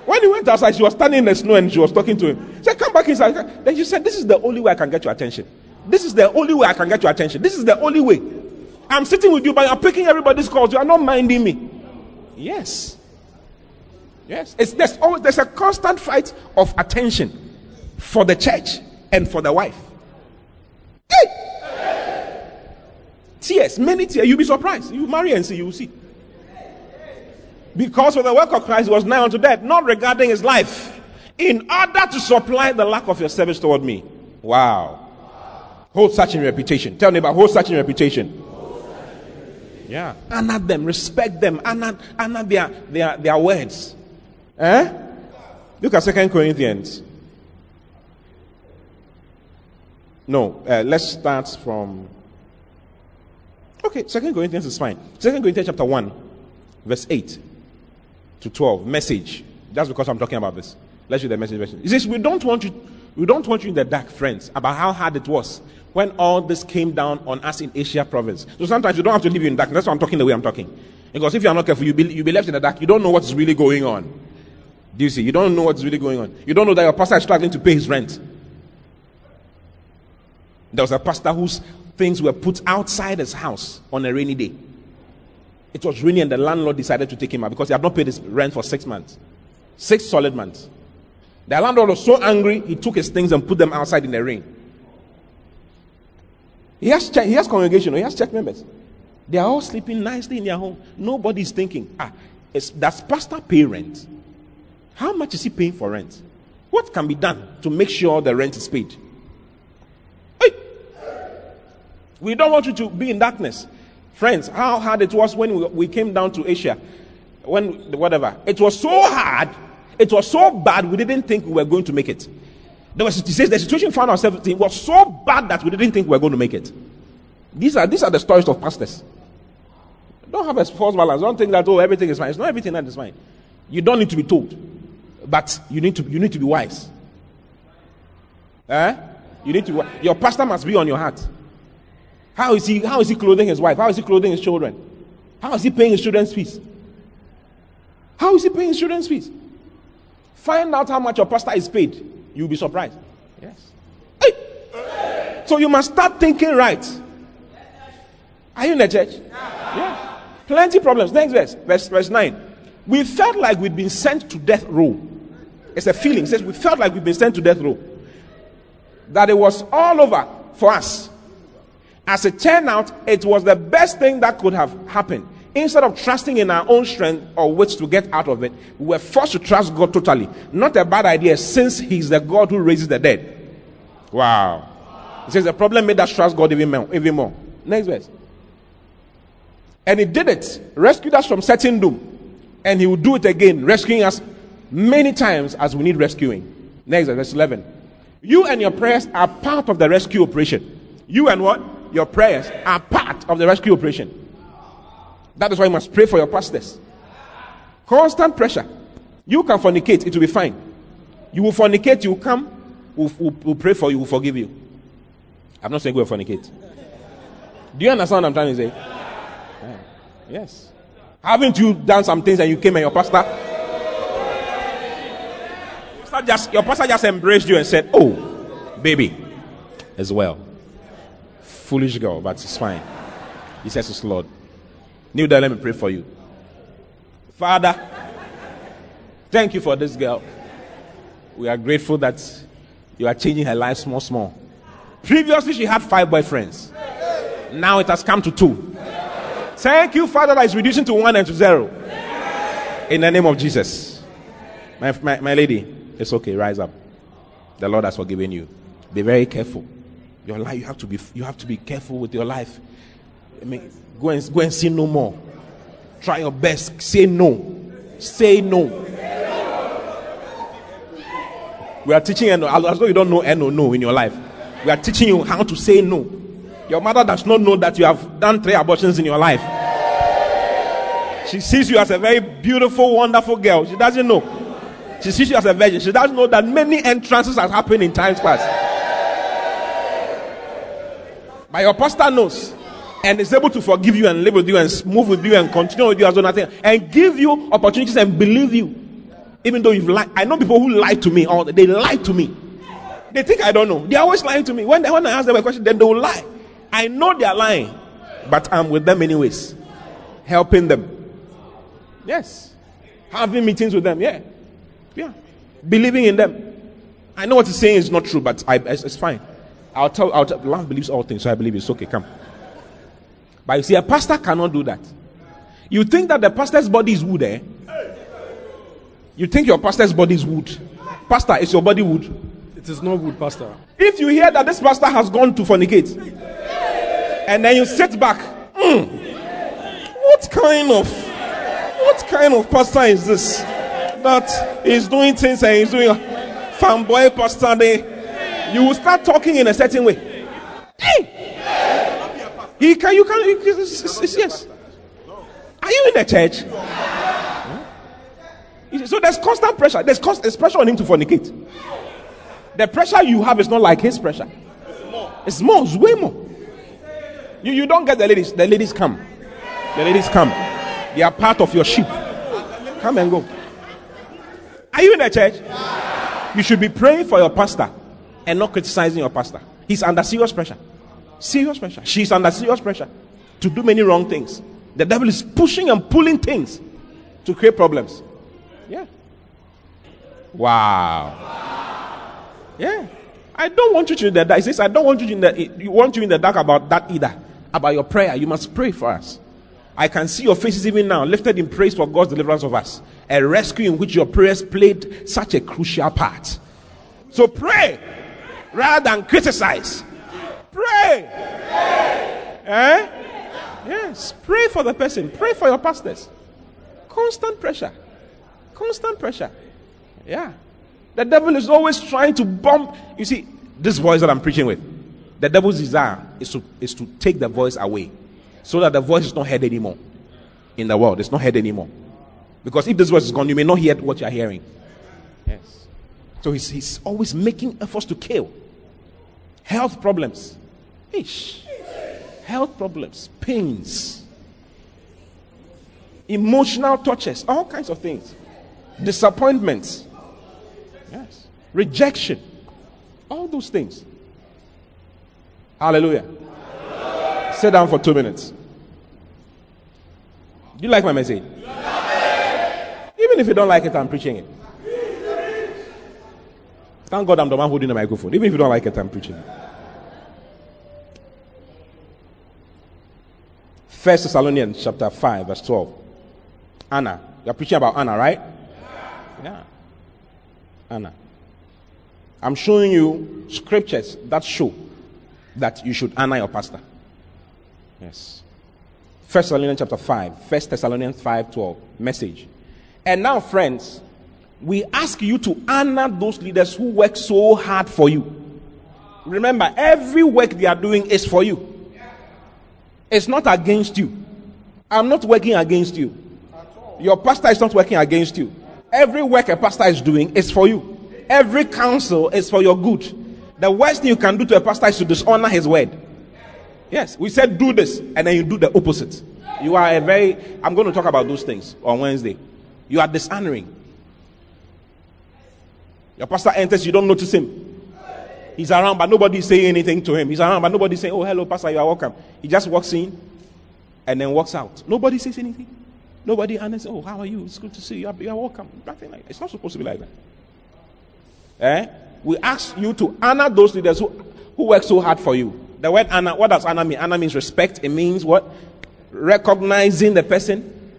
Speaker 1: When he went outside, she was standing in the snow and she was talking to him. She said, Come back inside. Then she said, This is the only way I can get your attention. This is the only way I can get your attention. This is the only way. I'm sitting with you, but I'm picking everybody's calls. You are not minding me. Yes. Yes. It's, there's, always, there's a constant fight of attention for the church and for the wife. Hey! Tears, many tears. You'll be surprised. You marry and see, you will see. Because of the work of Christ was nigh unto death, not regarding his life, in order to supply the lack of your service toward me. Wow. Hold such in reputation. Tell me about hold such in reputation. Yeah. Honor them, respect them, honor, honor their, their, their words. Eh? Look at Second Corinthians. No, uh, let's start from. Okay, Second Corinthians is fine. Second Corinthians chapter one, verse eight to twelve. Message. That's because I'm talking about this. Let's read the message. He says, "We don't want you. We don't want you in the dark, friends, about how hard it was when all this came down on us in Asia province. So sometimes you don't have to live in dark. That's why I'm talking the way I'm talking. Because if you are not careful, you'll be, you'll be left in the dark. You don't know what's really going on. Do you see? You don't know what's really going on. You don't know that your pastor is struggling to pay his rent. There was a pastor whose things were put outside his house on a rainy day. It was raining, and the landlord decided to take him out because he had not paid his rent for six months. Six solid months. The landlord was so angry, he took his things and put them outside in the rain. He has, he has congregation, he has church members. They are all sleeping nicely in their home. Nobody is thinking, ah, does pastor pay rent? How much is he paying for rent? What can be done to make sure the rent is paid? Hey! We don't want you to be in darkness. Friends, how hard it was when we, we came down to Asia. When, whatever. It was so hard. It was so bad, we didn't think we were going to make it. There was, he says the situation found ourselves in was so bad that we didn't think we were going to make it. These are, these are the stories of pastors. Don't have a false balance. Don't think that, oh, everything is fine. It's not everything that is fine. You don't need to be told. But you need to, you need to be wise. Eh? You need to, your pastor must be on your heart. How is he, how is he clothing his wife? How is he clothing his children? How is he paying his children's fees? How is he paying his children's fees? Find out how much your pastor is paid. You'll be surprised. Yes. Hey! So you must start thinking right. Are you in the church? Yeah. Plenty problems. Next verse, verse, verse 9. We felt like we'd been sent to death row. It's a feeling. It says we felt like we've been sent to death row. That it was all over for us. As it turned out, it was the best thing that could have happened. Instead of trusting in our own strength or wits to get out of it, we were forced to trust God totally. Not a bad idea since He's the God who raises the dead. Wow. It says the problem made us trust God even more. Even more. Next verse. And he did it, rescued us from certain doom. And he will do it again, rescuing us many times as we need rescuing. Next, verse 11. You and your prayers are part of the rescue operation. You and what? Your prayers are part of the rescue operation. That is why you must pray for your pastors. Constant pressure. You can fornicate, it will be fine. You will fornicate, you will come, we'll, we'll, we'll pray for you, we'll forgive you. I'm not saying go fornicate. Do you understand what I'm trying to say? Yeah. Yes. Haven't you done some things and you came and your pastor just your pastor just embraced you and said, Oh, baby, as well. Foolish girl, but it's fine. He says it's Lord. Kneel down, let me pray for you. Father, thank you for this girl. We are grateful that you are changing her life small, small. Previously, she had five boyfriends. Now it has come to two. Thank you, Father, that is reducing to one and to zero. In the name of Jesus. My, my, my lady, it's okay, rise up. The Lord has forgiven you. Be very careful. Your life, you have to be, you have to be careful with your life. I mean, go and go and sin no more. Try your best. Say no. Say no. We are teaching you, as though you don't know no no in your life. We are teaching you how to say no. Your mother does not know that you have done three abortions in your life. She sees you as a very beautiful, wonderful girl. She doesn't know. She sees you as a virgin. She doesn't know that many entrances have happened in times past. But your pastor knows and is able to forgive you and live with you and move with you and continue with you as though nothing and give you opportunities and believe you. Even though you've lied. I know people who lie to me or they lie to me. They think I don't know. They're always lying to me. When, they, when I ask them a question, then they will lie. I know they're lying, but I'm with them anyways, helping them. Yes. Having meetings with them. Yeah. Yeah. Believing in them. I know what he's saying is not true, but I, it's, it's, fine. I'll tell, I'll tell, love believes all things, so I believe it's okay. Come. But you see, a pastor cannot do that. You think that the pastor's body is wood, eh? You think your pastor's body is wood. Pastor, is your body wood?
Speaker 4: It is not wood, Pastor.
Speaker 1: If you hear that this pastor has gone to fornicate, and then you sit back, mm, what kind of what kind of pastor is this? that he's doing things and he's doing fanboy pastor day, you will start talking in a certain way. Hey! He can, you can, yes. Are you in the church? Hmm? So there's constant pressure. There's, constant, there's pressure on him to fornicate. The pressure you have is not like his pressure. It's more, it's way more. You, you don't get the ladies. The ladies come. The ladies come. They are part of your sheep. Come and go. Are you in the church? You should be praying for your pastor and not criticizing your pastor. He's under serious pressure. Serious pressure. She's under serious pressure to do many wrong things. The devil is pushing and pulling things to create problems. Yeah. Wow. Yeah. I don't want you to in the dark. He says, I don't want you in the you want you in the dark about that either. About your prayer. You must pray for us. I can see your faces even now, lifted in praise for God's deliverance of us. A rescue in which your prayers played such a crucial part. So pray rather than criticize. Pray. Eh? Yes. Pray for the person. Pray for your pastors. Constant pressure. Constant pressure. Yeah. The devil is always trying to bump. You see, this voice that I'm preaching with, the devil's desire is to, is to take the voice away so that the voice is not heard anymore in the world. It's not heard anymore. Because if this voice is gone, you may not hear what you're hearing. Yes. So he's, he's always making efforts to kill. Health problems. Ish. Health problems. Pains. Emotional touches. All kinds of things. Disappointments. Yes. Rejection. All those things. Hallelujah. Sit down for two minutes. Do you like my message? Even if you don't like it, I'm preaching it. Thank God I'm the one holding the microphone. Even if you don't like it, I'm preaching. First Thessalonians chapter 5, verse 12. honor. You're preaching about honor, right? Yeah. honor. I'm showing you scriptures that show that you should honor your pastor. Yes. First Thessalonians chapter 5. First Thessalonians 5 12. Message. And now, friends, we ask you to honor those leaders who work so hard for you. Remember, every work they are doing is for you. It's not against you. I'm not working against you. Your pastor is not working against you. Every work a pastor is doing is for you. Every counsel is for your good. The worst thing you can do to a pastor is to dishonor his word. Yes, we said do this, and then you do the opposite. You are a very, I'm going to talk about those things on Wednesday. You are dishonoring. Your pastor enters, you don't notice him. He's around, but nobody is saying anything to him. He's around, but nobody saying, Oh, hello, Pastor, you are welcome. He just walks in and then walks out. Nobody says anything. Nobody answers, Oh, how are you? It's good to see you. You are welcome. Nothing like that. It's not supposed to be like that. Eh? We ask you to honor those leaders who, who work so hard for you. The word honor, what does honor mean? Honor means respect. It means what? Recognizing the person,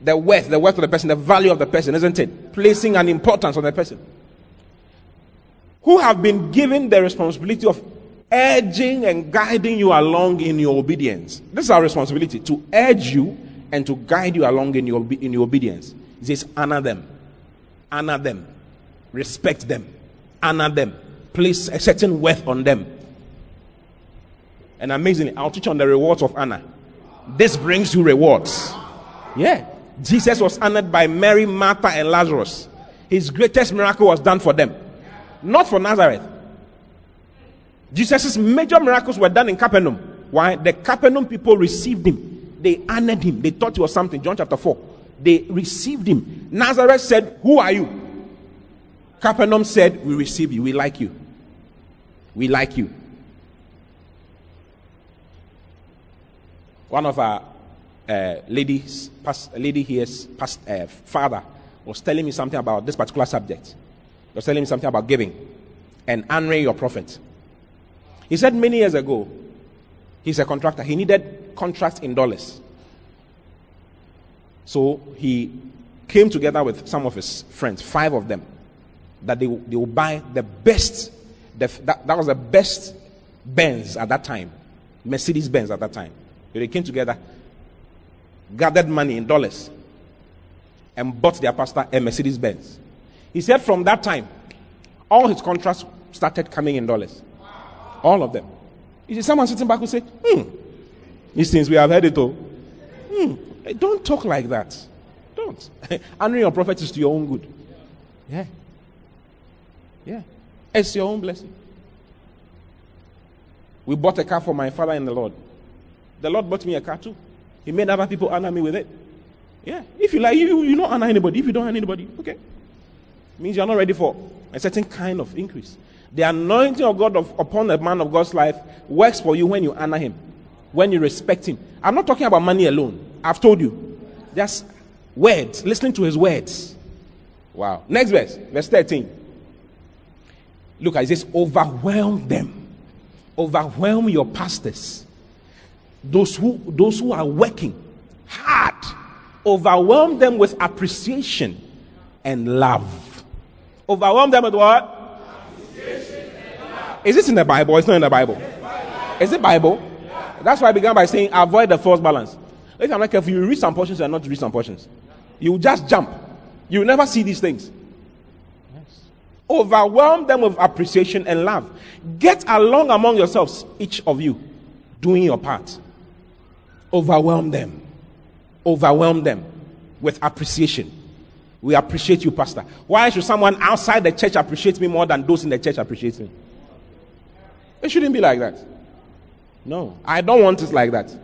Speaker 1: the worth, the worth of the person, the value of the person, isn't it? Placing an importance on the person who have been given the responsibility of urging and guiding you along in your obedience. This is our responsibility to urge you and to guide you along in your, in your obedience. He says, honor them, honor them, respect them, honor them, place a certain worth on them. And amazingly, I'll teach on the rewards of honor. This brings you rewards. Yeah. Jesus was honored by Mary, Martha, and Lazarus. His greatest miracle was done for them not for Nazareth. Jesus' major miracles were done in Capernaum. Why? The Capernaum people received him. They honored him. They thought he was something. John chapter 4. They received him. Nazareth said, Who are you? Capernaum said, We receive you. We like you. We like you. One of our uh, ladies, past, lady here's past, uh, father was telling me something about this particular subject. You're telling me something about giving and honoring your prophet. He said many years ago, he's a contractor. He needed contracts in dollars. So he came together with some of his friends, five of them, that they, they will buy the best, the, that, that was the best Benz at that time, Mercedes Benz at that time. So they came together, gathered money in dollars, and bought their pastor a Mercedes Benz. He said from that time, all his contracts started coming in dollars. All of them. You see, someone sitting back will say, hmm, these things we have heard it all. Hmm, don't talk like that. Don't. (laughs) Honoring your prophet is to your own good. Yeah. Yeah. It's your own blessing. We bought a car for my father in the Lord. The Lord bought me a car too. He made other people honor me with it. Yeah. If you like, you, you don't honor anybody. If you don't honor anybody, okay means you're not ready for a certain kind of increase. The anointing of God of, upon a man of God's life works for you when you honor him, when you respect him. I'm not talking about money alone. I've told you. Just words, listening to his words. Wow. Next verse, verse 13. Look, it says, overwhelm them. Overwhelm your pastors. Those who, those who are working hard. Overwhelm them with appreciation and love. Overwhelm them with what? Is this in the Bible? It's not in the Bible. Is it Bible? That's why I began by saying avoid the false balance. If I'm not careful, you read some portions and not read some portions. You just jump. You never see these things. Overwhelm them with appreciation and love. Get along among yourselves, each of you, doing your part. Overwhelm them. Overwhelm them with appreciation we appreciate you, Pastor. Why should someone outside the church appreciate me more than those in the church appreciate me? It shouldn't be like that. No, I don't want it like that.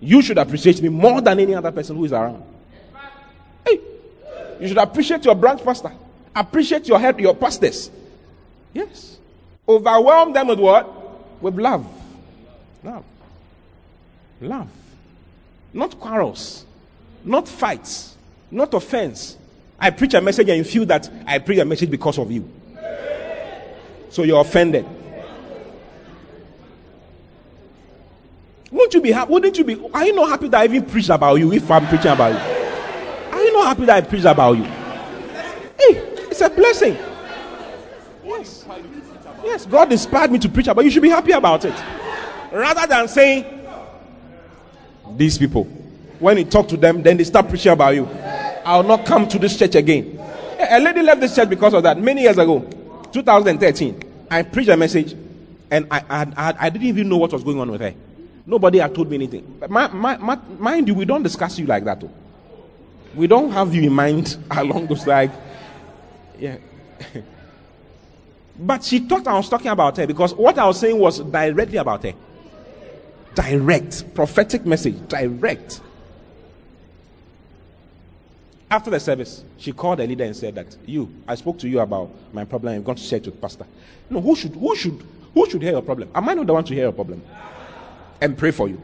Speaker 1: You should appreciate me more than any other person who is around. Hey, you should appreciate your branch pastor. Appreciate your head, your pastors. Yes. Overwhelm them with what? With love. Love. Love. Not quarrels. Not fights. Not offense. I preach a message and you feel that I preach a message because of you. So you're offended. Won't you be happy? Wouldn't you be? Are you not happy that I even preached about you if I'm preaching about you? Are you not happy that I preached about you? Hey, it's a blessing. Yes. Yes, God inspired me to preach about you. You should be happy about it. Rather than saying, these people, When you talk to them, then they start preaching about you. I'll not come to this church again. A lady left this church because of that many years ago, 2013. I preached a message and I, I, I, I didn't even know what was going on with her. Nobody had told me anything. But my, my, my, mind you, we don't discuss you like that. Though. We don't have you in mind (laughs) along those like, yeah. (laughs) but she thought I was talking about her because what I was saying was directly about her. Direct, prophetic message, direct. After the service, she called the leader and said that you, I spoke to you about my problem. I'm going to share it with pastor. No, who should, who should, who should hear your problem? Am I not the one to hear your problem? And pray for you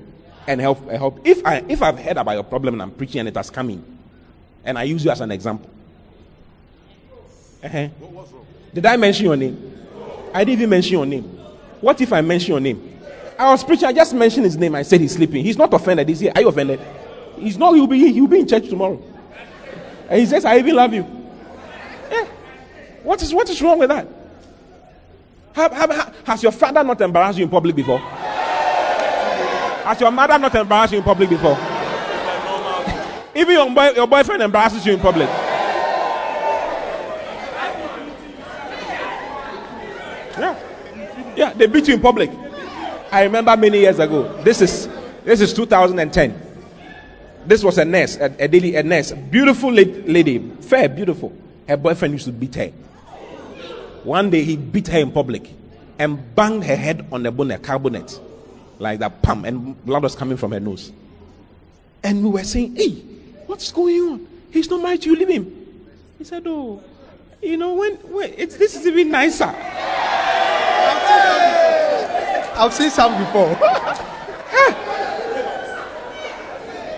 Speaker 1: and help, help. If I, if I've heard about your problem and I'm preaching and it has come in, and I use you as an example. Uh-huh. Did I mention your name? I didn't even mention your name. What if I mention your name? I was preaching, I just mentioned his name. I said he's sleeping. He's not offended. He's here. Are you offended? He's not, he'll be, he'll be in church tomorrow. And he says, I even love you. Yeah. What is, what is wrong with that? Have, have, has your father not embarrassed you in public before? Has your mother not embarrassed you in public before? (laughs) Even your, boy, your boyfriend embarrasses you in public. Yeah. Yeah, they beat you in public. I remember many years ago. This is this is 2010. This was a nurse, a, a daily a nurse, beautiful lady, fair, beautiful. Her boyfriend used to beat her. One day he beat her in public and banged her head on the bonnet, car like that, pump, and blood was coming from her nose. And we were saying, "Hey, what's going on? He's not married to you. Leave him." He said, "Oh, you know when, when it's this is even nicer."
Speaker 2: I've seen some before. (laughs)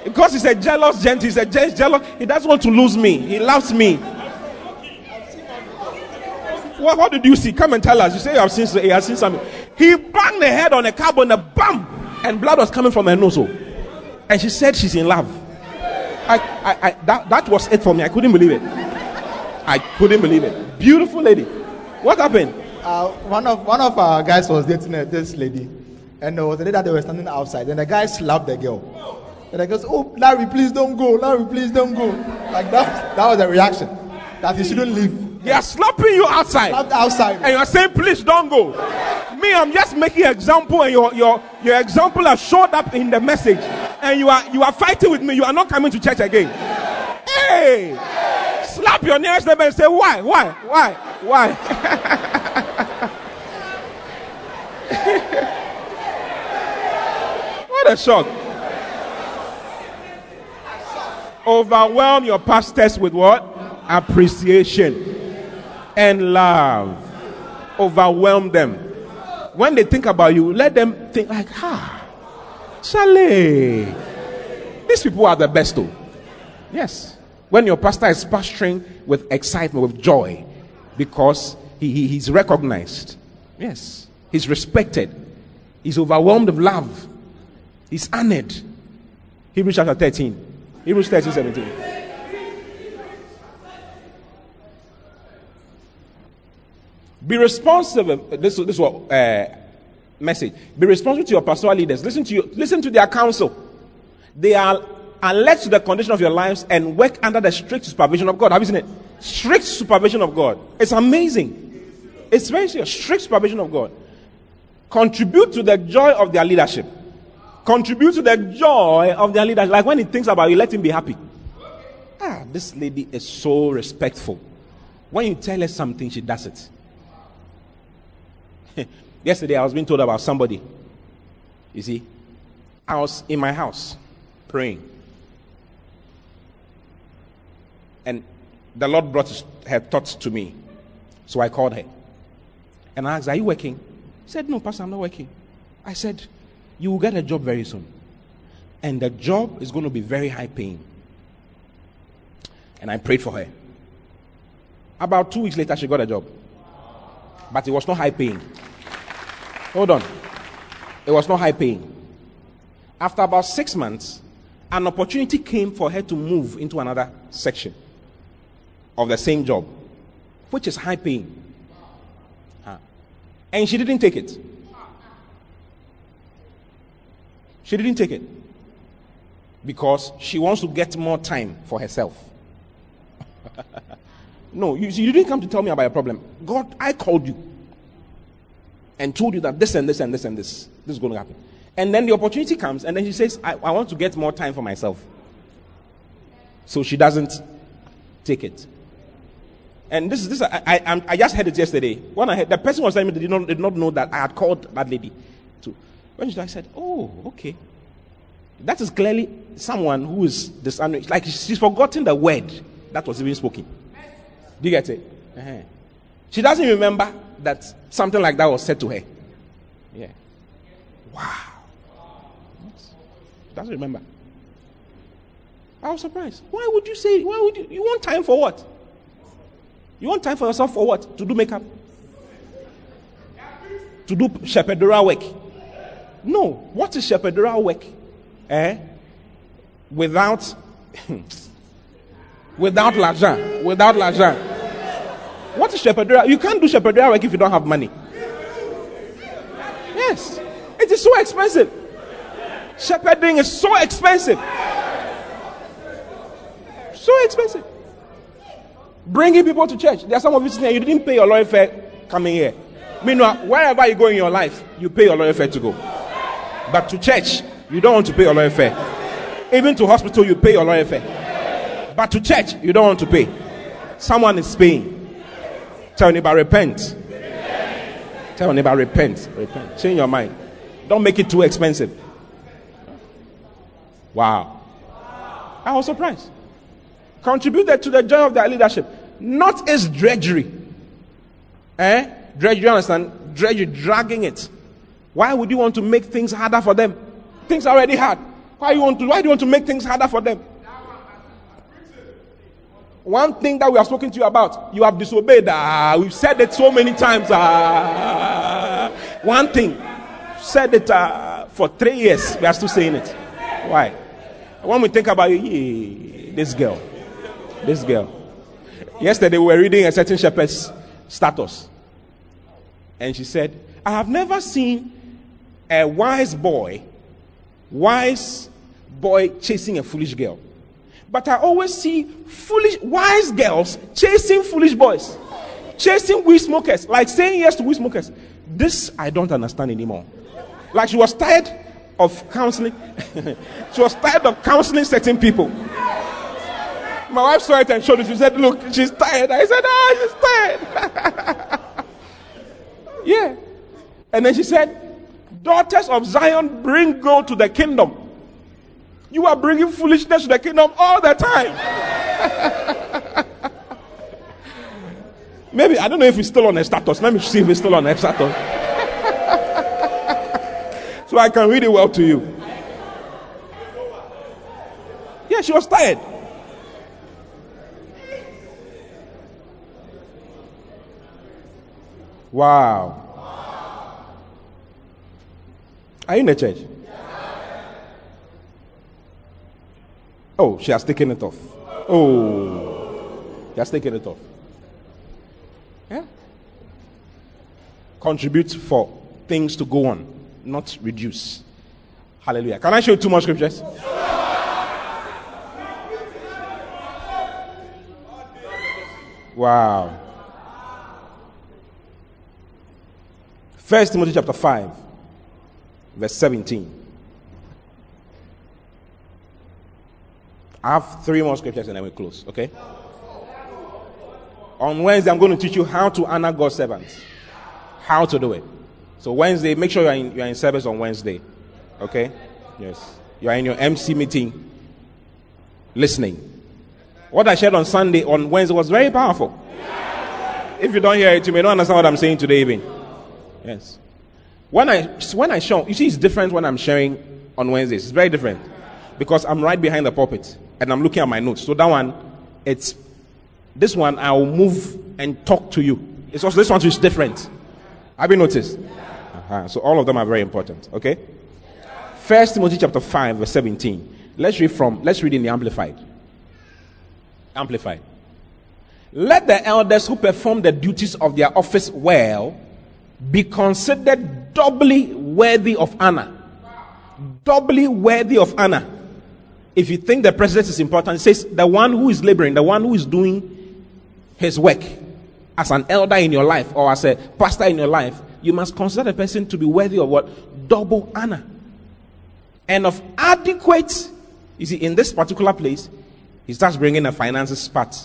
Speaker 1: because he's a jealous gent, he's a jealous. He doesn't want to lose me. He loves me. What, what did you see? Come and tell us. You say you have seen, he has seen something. He banged the head on a carbon, a bam, and blood was coming from her nose. Oh. And she said she's in love. I, I, I, that, that was it for me. I couldn't believe it. I couldn't believe it. Beautiful lady. What happened?
Speaker 2: Uh, one of one of our guys was dating this lady, and there was a day that they were standing outside, and the guy slapped the girl. And I goes, Oh, Larry, please don't go. Larry, please don't go. Like that. That was the reaction. That he shouldn't leave.
Speaker 1: They are slapping you outside.
Speaker 2: Slapped outside.
Speaker 1: And you are saying, Please don't go. Me, I'm just making example, and your, your, your example has showed up in the message. And you are you are fighting with me. You are not coming to church again. Hey! Slap your nearest neighbor and say, Why? Why? Why? Why? (laughs) what a shock. Overwhelm your pastors with what? Appreciation and love. Overwhelm them. When they think about you, let them think like, ah, Charlie. These people are the best though. Yes. When your pastor is pastoring with excitement, with joy, because he, he, he's recognized. Yes. He's respected. He's overwhelmed of love. He's honored. Hebrews chapter 13. Hebrews 13 17. Be responsible. This, this is what uh, message. Be responsible to your pastoral leaders. Listen to you. Listen to their counsel. They are alert to the condition of your lives and work under the strict supervision of God. Have you seen it? Strict supervision of God. It's amazing. It's very serious. Strict supervision of God. Contribute to the joy of their leadership. Contribute to the joy of their leaders. Like when he thinks about you, let him be happy. Ah, this lady is so respectful. When you tell her something, she does it. (laughs) Yesterday, I was being told about somebody. You see, I was in my house praying. And the Lord brought her thoughts to me. So I called her. And I asked, Are you working? She said, No, Pastor, I'm not working. I said, you will get a job very soon. And the job is going to be very high paying. And I prayed for her. About two weeks later, she got a job. But it was not high paying. Hold on. It was not high paying. After about six months, an opportunity came for her to move into another section of the same job, which is high paying. Ah. And she didn't take it. She didn't take it. because she wants to get more time for herself. (laughs) no, you, you didn't come to tell me about a problem. God, I called you and told you that this and this and this and this, this is going to happen. And then the opportunity comes, and then she says, I, I want to get more time for myself. So she doesn't take it. And this is this. I, I, I just heard it yesterday. When I heard the person was telling me they did not, did not know that I had called that lady. To when she I said, "Oh, okay." That is clearly someone who is dishonoring. Like she's forgotten the word that was even spoken. Do you get it? Uh-huh. She doesn't remember that something like that was said to her. Yeah. Wow. Doesn't remember. I was surprised. Why would you say? Why would you? You want time for what? You want time for yourself for what? To do makeup? To do shepherdura work? No. What is shepherdura work? Eh? Without (laughs) without l'argent. Without l'argent. What is shepherdura? You can't do shepherdura work if you don't have money. Yes. It is so expensive. Shepherding is so expensive. So expensive. Bringing people to church. There are some of you sitting here, you didn't pay your lawyer fare coming here. Meanwhile, wherever you go in your life, you pay your lawyer fare to go. But to church, you don't want to pay your lawyer fare. Even to hospital, you pay your lawyer fare. But to church, you don't want to pay. Someone is paying. Tell neighbor, repent. Tell neighbor, repent. Repent. Change your mind. Don't make it too expensive. Wow. I was surprised contributed to the joy of their leadership, not its drudgery. Eh? Drudgery, you understand? Drudgery, dragging it. Why would you want to make things harder for them? Things are already hard. Why you want to? Why do you want to make things harder for them? One thing that we have spoken to you about, you have disobeyed. Ah, we've said it so many times. Ah, one thing, said it uh, for three years. We are still saying it. Why? When we think about it, this girl, this girl. Yesterday we were reading a certain shepherd's status. And she said, I have never seen a wise boy, wise boy chasing a foolish girl. But I always see foolish, wise girls chasing foolish boys, chasing weed smokers, like saying yes to weed smokers. This I don't understand anymore. Like she was tired of counseling. (laughs) she was tired of counseling certain people. My wife saw it and showed it. She said, Look, she's tired. I said, Ah, she's tired. (laughs) yeah. And then she said, Daughters of Zion, bring gold to the kingdom. You are bringing foolishness to the kingdom all the time. (laughs) Maybe, I don't know if it's still on a status. Let me see if it's still on a status. (laughs) so I can read it well to you. Yeah, she was tired. Wow. Are you in the church? Oh, she has taken it off. Oh, she has taken it off. Yeah. Contribute for things to go on, not reduce. Hallelujah. Can I show you two more scriptures? Wow. First Timothy chapter 5, verse 17. I have three more scriptures and then we close, okay? On Wednesday, I'm going to teach you how to honor God's servants. How to do it. So Wednesday, make sure you're in, you're in service on Wednesday. Okay? Yes. You are in your MC meeting listening. What I shared on Sunday, on Wednesday was very powerful. If you don't hear it, you may not understand what I'm saying today even. Yes. When I when I show, you see, it's different when I'm sharing on Wednesdays. It's very different because I'm right behind the pulpit and I'm looking at my notes. So that one, it's this one. I'll move and talk to you. It's also this one which is different. Have you noticed? Uh-huh. So all of them are very important. Okay. First Timothy chapter five verse seventeen. Let's read from. Let's read in the Amplified. Amplified. Let the elders who perform the duties of their office well be considered doubly worthy of honor. Doubly worthy of honor. if you think the president is important, it says the one who is laboring, the one who is doing his work as an elder in your life or as a pastor in your life, you must consider the person to be worthy of what? Double honor. And of adequate, you see, in this particular place, he starts bringing the finances part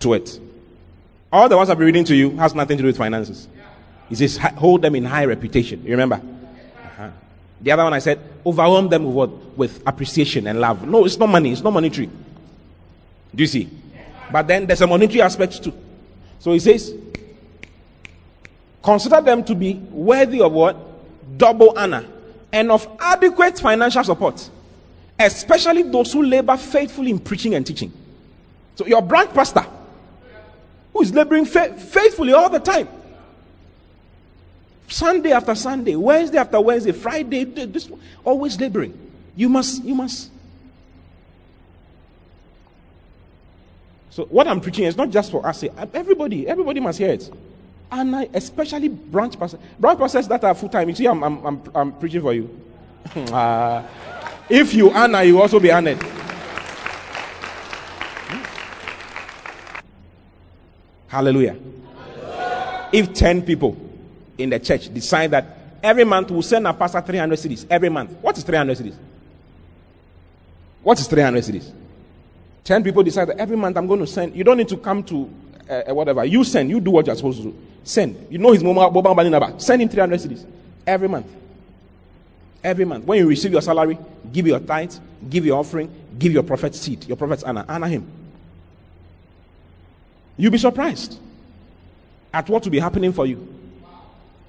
Speaker 1: to it. All the ones I've been reading to you has nothing to do with finances. He says, hold them in high reputation. You remember? Uh-huh. The other one I said, overwhelm them with what? With appreciation and love. No, it's not money. It's not monetary. Do you see? But then there's a monetary aspect too. So he says, consider them to be worthy of what? Double honor and of adequate financial support, especially those who labor faithfully in preaching and teaching. So your branch pastor, who is laboring fa- faithfully all the time, Sunday after Sunday, Wednesday after Wednesday, Friday, this always laboring. You must, you must. So what I'm preaching is not just for us. Everybody, everybody must hear it. And I, especially branch pastors. Branch pastors that are full time. You see, I'm, I'm, I'm, I'm preaching for you. uh, (laughs) if you honor, you also be honored. Hallelujah. Hallelujah. If 10 people in the church decide that every month we'll send a pastor 300 cedis every month, what is 300 cedis? What is 300 cedis? 10 people decide that every month I'm going to send, you don't need to come to uh, whatever. You send, you do what you're supposed to do. Send. You know his mobile money number. Send him 300 cedis every month. Every month. When you receive your salary, give your tithe, give your offering, give your prophet's seed, your prophet's honor. Honor him. You'll be surprised at what will be happening for you.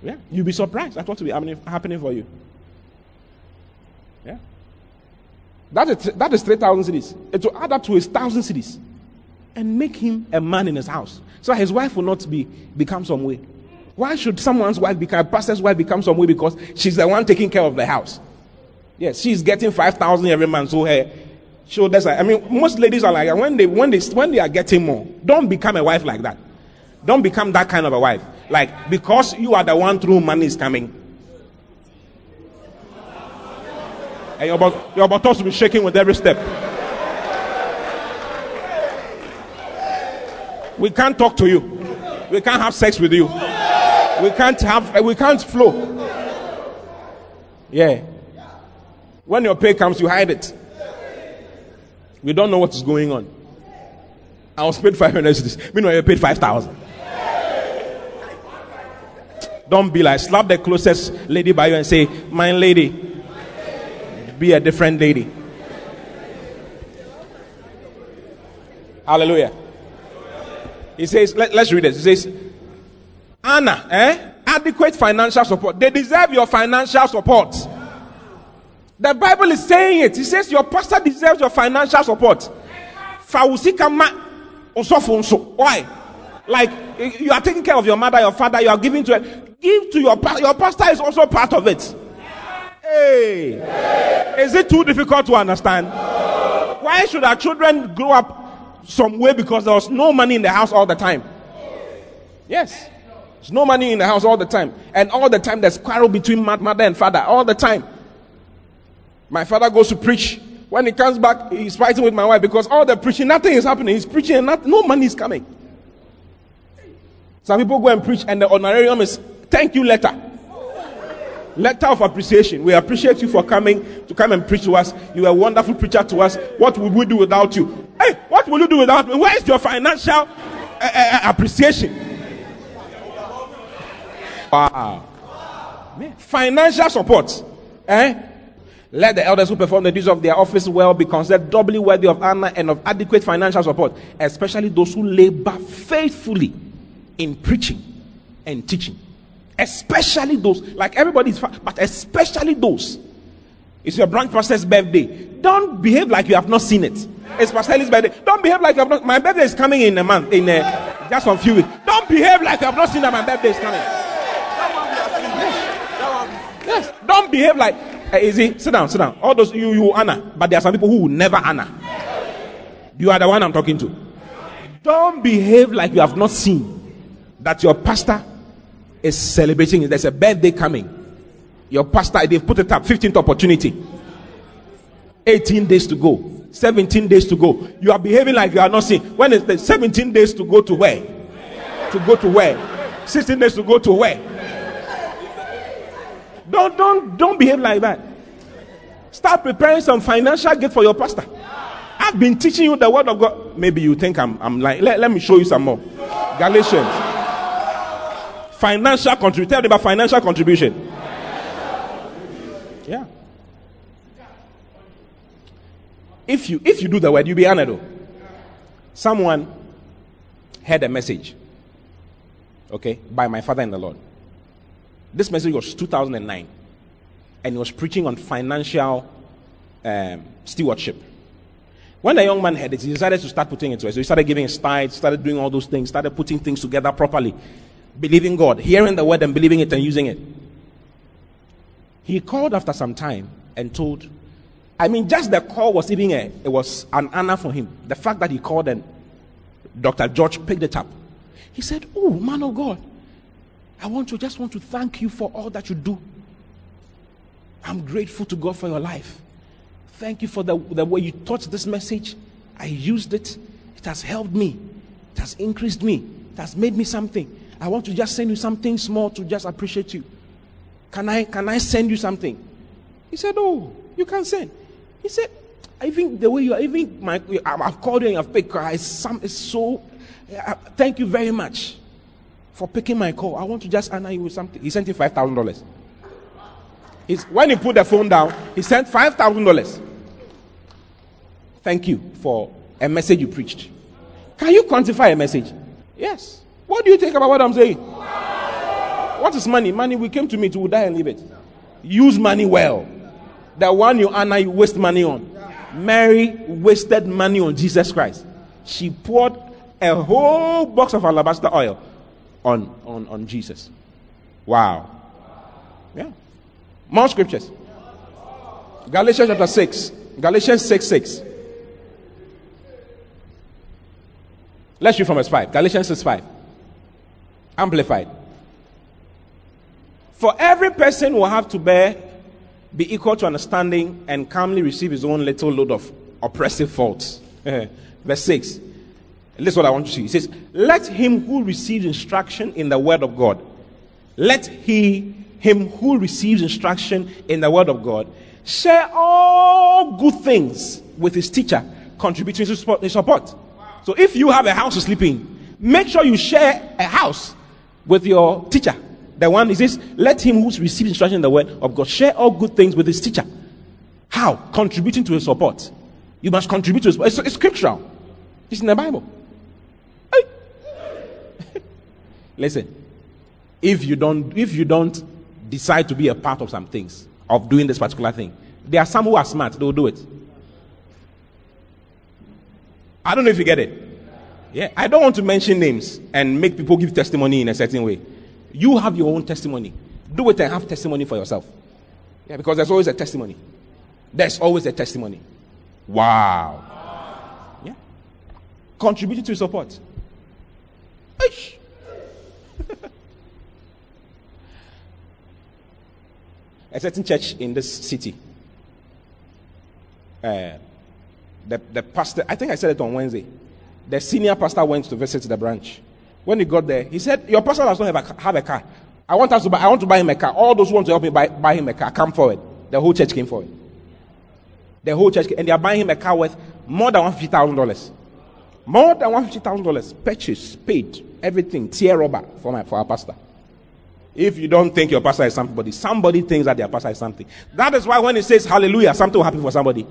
Speaker 1: Yeah, you'll be surprised at what will be happening, for you. Yeah. That is, that is 3,000 cedis. It will add up to his 1,000 cedis and make him a man in his house. So his wife will not be become some way. Why should someone's wife become a pastor's wife become some way? Because she's the one taking care of the house. Yes, she's getting 5,000 every month. So her shoulders are, I mean, most ladies are like, when they, when they, when they are getting more, don't become a wife like that. Don't become that kind of a wife. Like, because you are the one through money is coming. And your, your buttocks will be shaking with every step. We can't talk to you. We can't have sex with you. We can't have, eh, we can't flow. Yeah. When your pay comes, you hide it. We don't know what is going on. I was paid 500 Meanwhile, you paid 5,000. Don't be like, slap the closest lady by you and say, My lady, be a different lady. Hallelujah. He says, let, us read it. He says, Anna, eh? Adequate financial support. They deserve your financial support. The Bible is saying it. He says your pastor deserves your financial support. Why? Like you are taking care of your mother, your father, you are giving to it. Give to your pastor. Your pastor is also part of it. Hey. Is it too difficult to understand? Why should our children grow up some way because there was no money in the house all the time. Yes. There's no money in the house all the time. And all the time there's quarrel between mother and father. All the time. My father goes to preach. When he comes back, he's fighting with my wife because all the preaching, nothing is happening. He's preaching and not, no money is coming. Some people go and preach and the honorarium is thank you letter. Letter of appreciation. We appreciate you for coming to come and preach to us. You are a wonderful preacher to us. What would we do without you? Hey, what will you do without me? Where is your financial uh, uh, appreciation? Wow. Financial support. Eh? Let the elders who perform the duties of their office well be considered doubly worthy of honor and of adequate financial support, especially those who labor faithfully in preaching and teaching. Especially those, like everybody's, but especially those. It's your branch pastor's birthday. Don't behave like you have not seen it. It's Pastor birthday. Don't behave like you have not. My birthday is coming in a month, in a, just a few weeks. Don't behave like you have not seen that my birthday is coming. Yes. Don't behave like. Uh, is it? Sit down, sit down. All those you you honor, but there are some people who will never honor. You are the one I'm talking to. Don't behave like you have not seen that your pastor is celebrating. There's a birthday coming. Your pastor, they've put it up, 15th opportunity. 18 days to go. 17 days to go. You are behaving like you are not seeing. When it's the 17 days to go to where? To go to where? 16 days to go to where? Don't don't don't behave like that. Start preparing some financial gift for your pastor. I've been teaching you the word of God. Maybe you think I'm I'm like let, let me show you some more. Galatians. Financial contribution. Tell me about financial contribution. Yeah. If you if you do the word, you'll be honored. Someone had a message, okay, by my father in the Lord. This message was 2009, and he was preaching on financial um, stewardship. When the young man heard it, he decided to start putting it to it. So he started giving his tithes, started doing all those things, started putting things together properly, believing God, hearing the word and believing it and using it. He called after some time and told I mean, just the call was even a, it was an honor for him. The fact that he called and Dr. George picked it up. He said, Oh, man of God, I want to just want to thank you for all that you do. I'm grateful to God for your life. Thank you for the, the way you taught this message. I used it. It has helped me. It has increased me. It has made me something. I want to just send you something small to just appreciate you. Can I can I send you something? He said, Oh, you can send. He said, I think the way you are, even my, I've called you and I've picked it's, some, it's so, uh, thank you very much for picking my call. I want to just honor you with something. He sent you $5,000. When he put the phone down, he sent $5,000. Thank you for a message you preached. Can you quantify a message? Yes. What do you think about what I'm saying? What is money? Money, we came to meet, we will die and leave it. Use money well. The one you honor, you waste money on. Mary wasted money on Jesus Christ. She poured a whole box of alabaster oil on, on, on Jesus. Wow. Yeah. More scriptures. Galatians chapter 6. Galatians 6 6. Let's read from verse 5. Galatians 6 5. Amplified. For every person will have to bear be equal to understanding and calmly receive his own little load of oppressive faults. (laughs) Verse 6. This is what I want you to see. He says, Let him who receives instruction in the word of God, let he him who receives instruction in the word of God share all good things with his teacher, contributing to support. So if you have a house to sleep in, make sure you share a house with your teacher. The one he says, let him who's received instruction in the word of God share all good things with his teacher. How? Contributing to his support. You must contribute to his it's, it's scriptural. It's in the Bible. (laughs) Listen, if you don't if you don't decide to be a part of some things, of doing this particular thing, there are some who are smart, they will do it. I don't know if you get it. Yeah, I don't want to mention names and make people give testimony in a certain way. You have your own testimony. Do it and have testimony for yourself. Yeah, because there's always a testimony. There's always a testimony. Wow. Yeah. Contributing to support. (laughs) a certain church in this city. Uh, the, the pastor, I think I said it on Wednesday. The senior pastor went to visit the branch. When he got there, he said, Your pastor does not have a, have a car. I want us to buy, I want to buy him a car. All those who want to help me buy, buy him a car, come forward. The whole church came forward. The whole church, and they are buying him a car worth more than $150,000. More than $150,000. Purchase, paid, everything, tear rubber for, my, for our pastor. If you don't think your pastor is somebody, somebody thinks that their pastor is something. That is why when he says hallelujah, something will happen for somebody.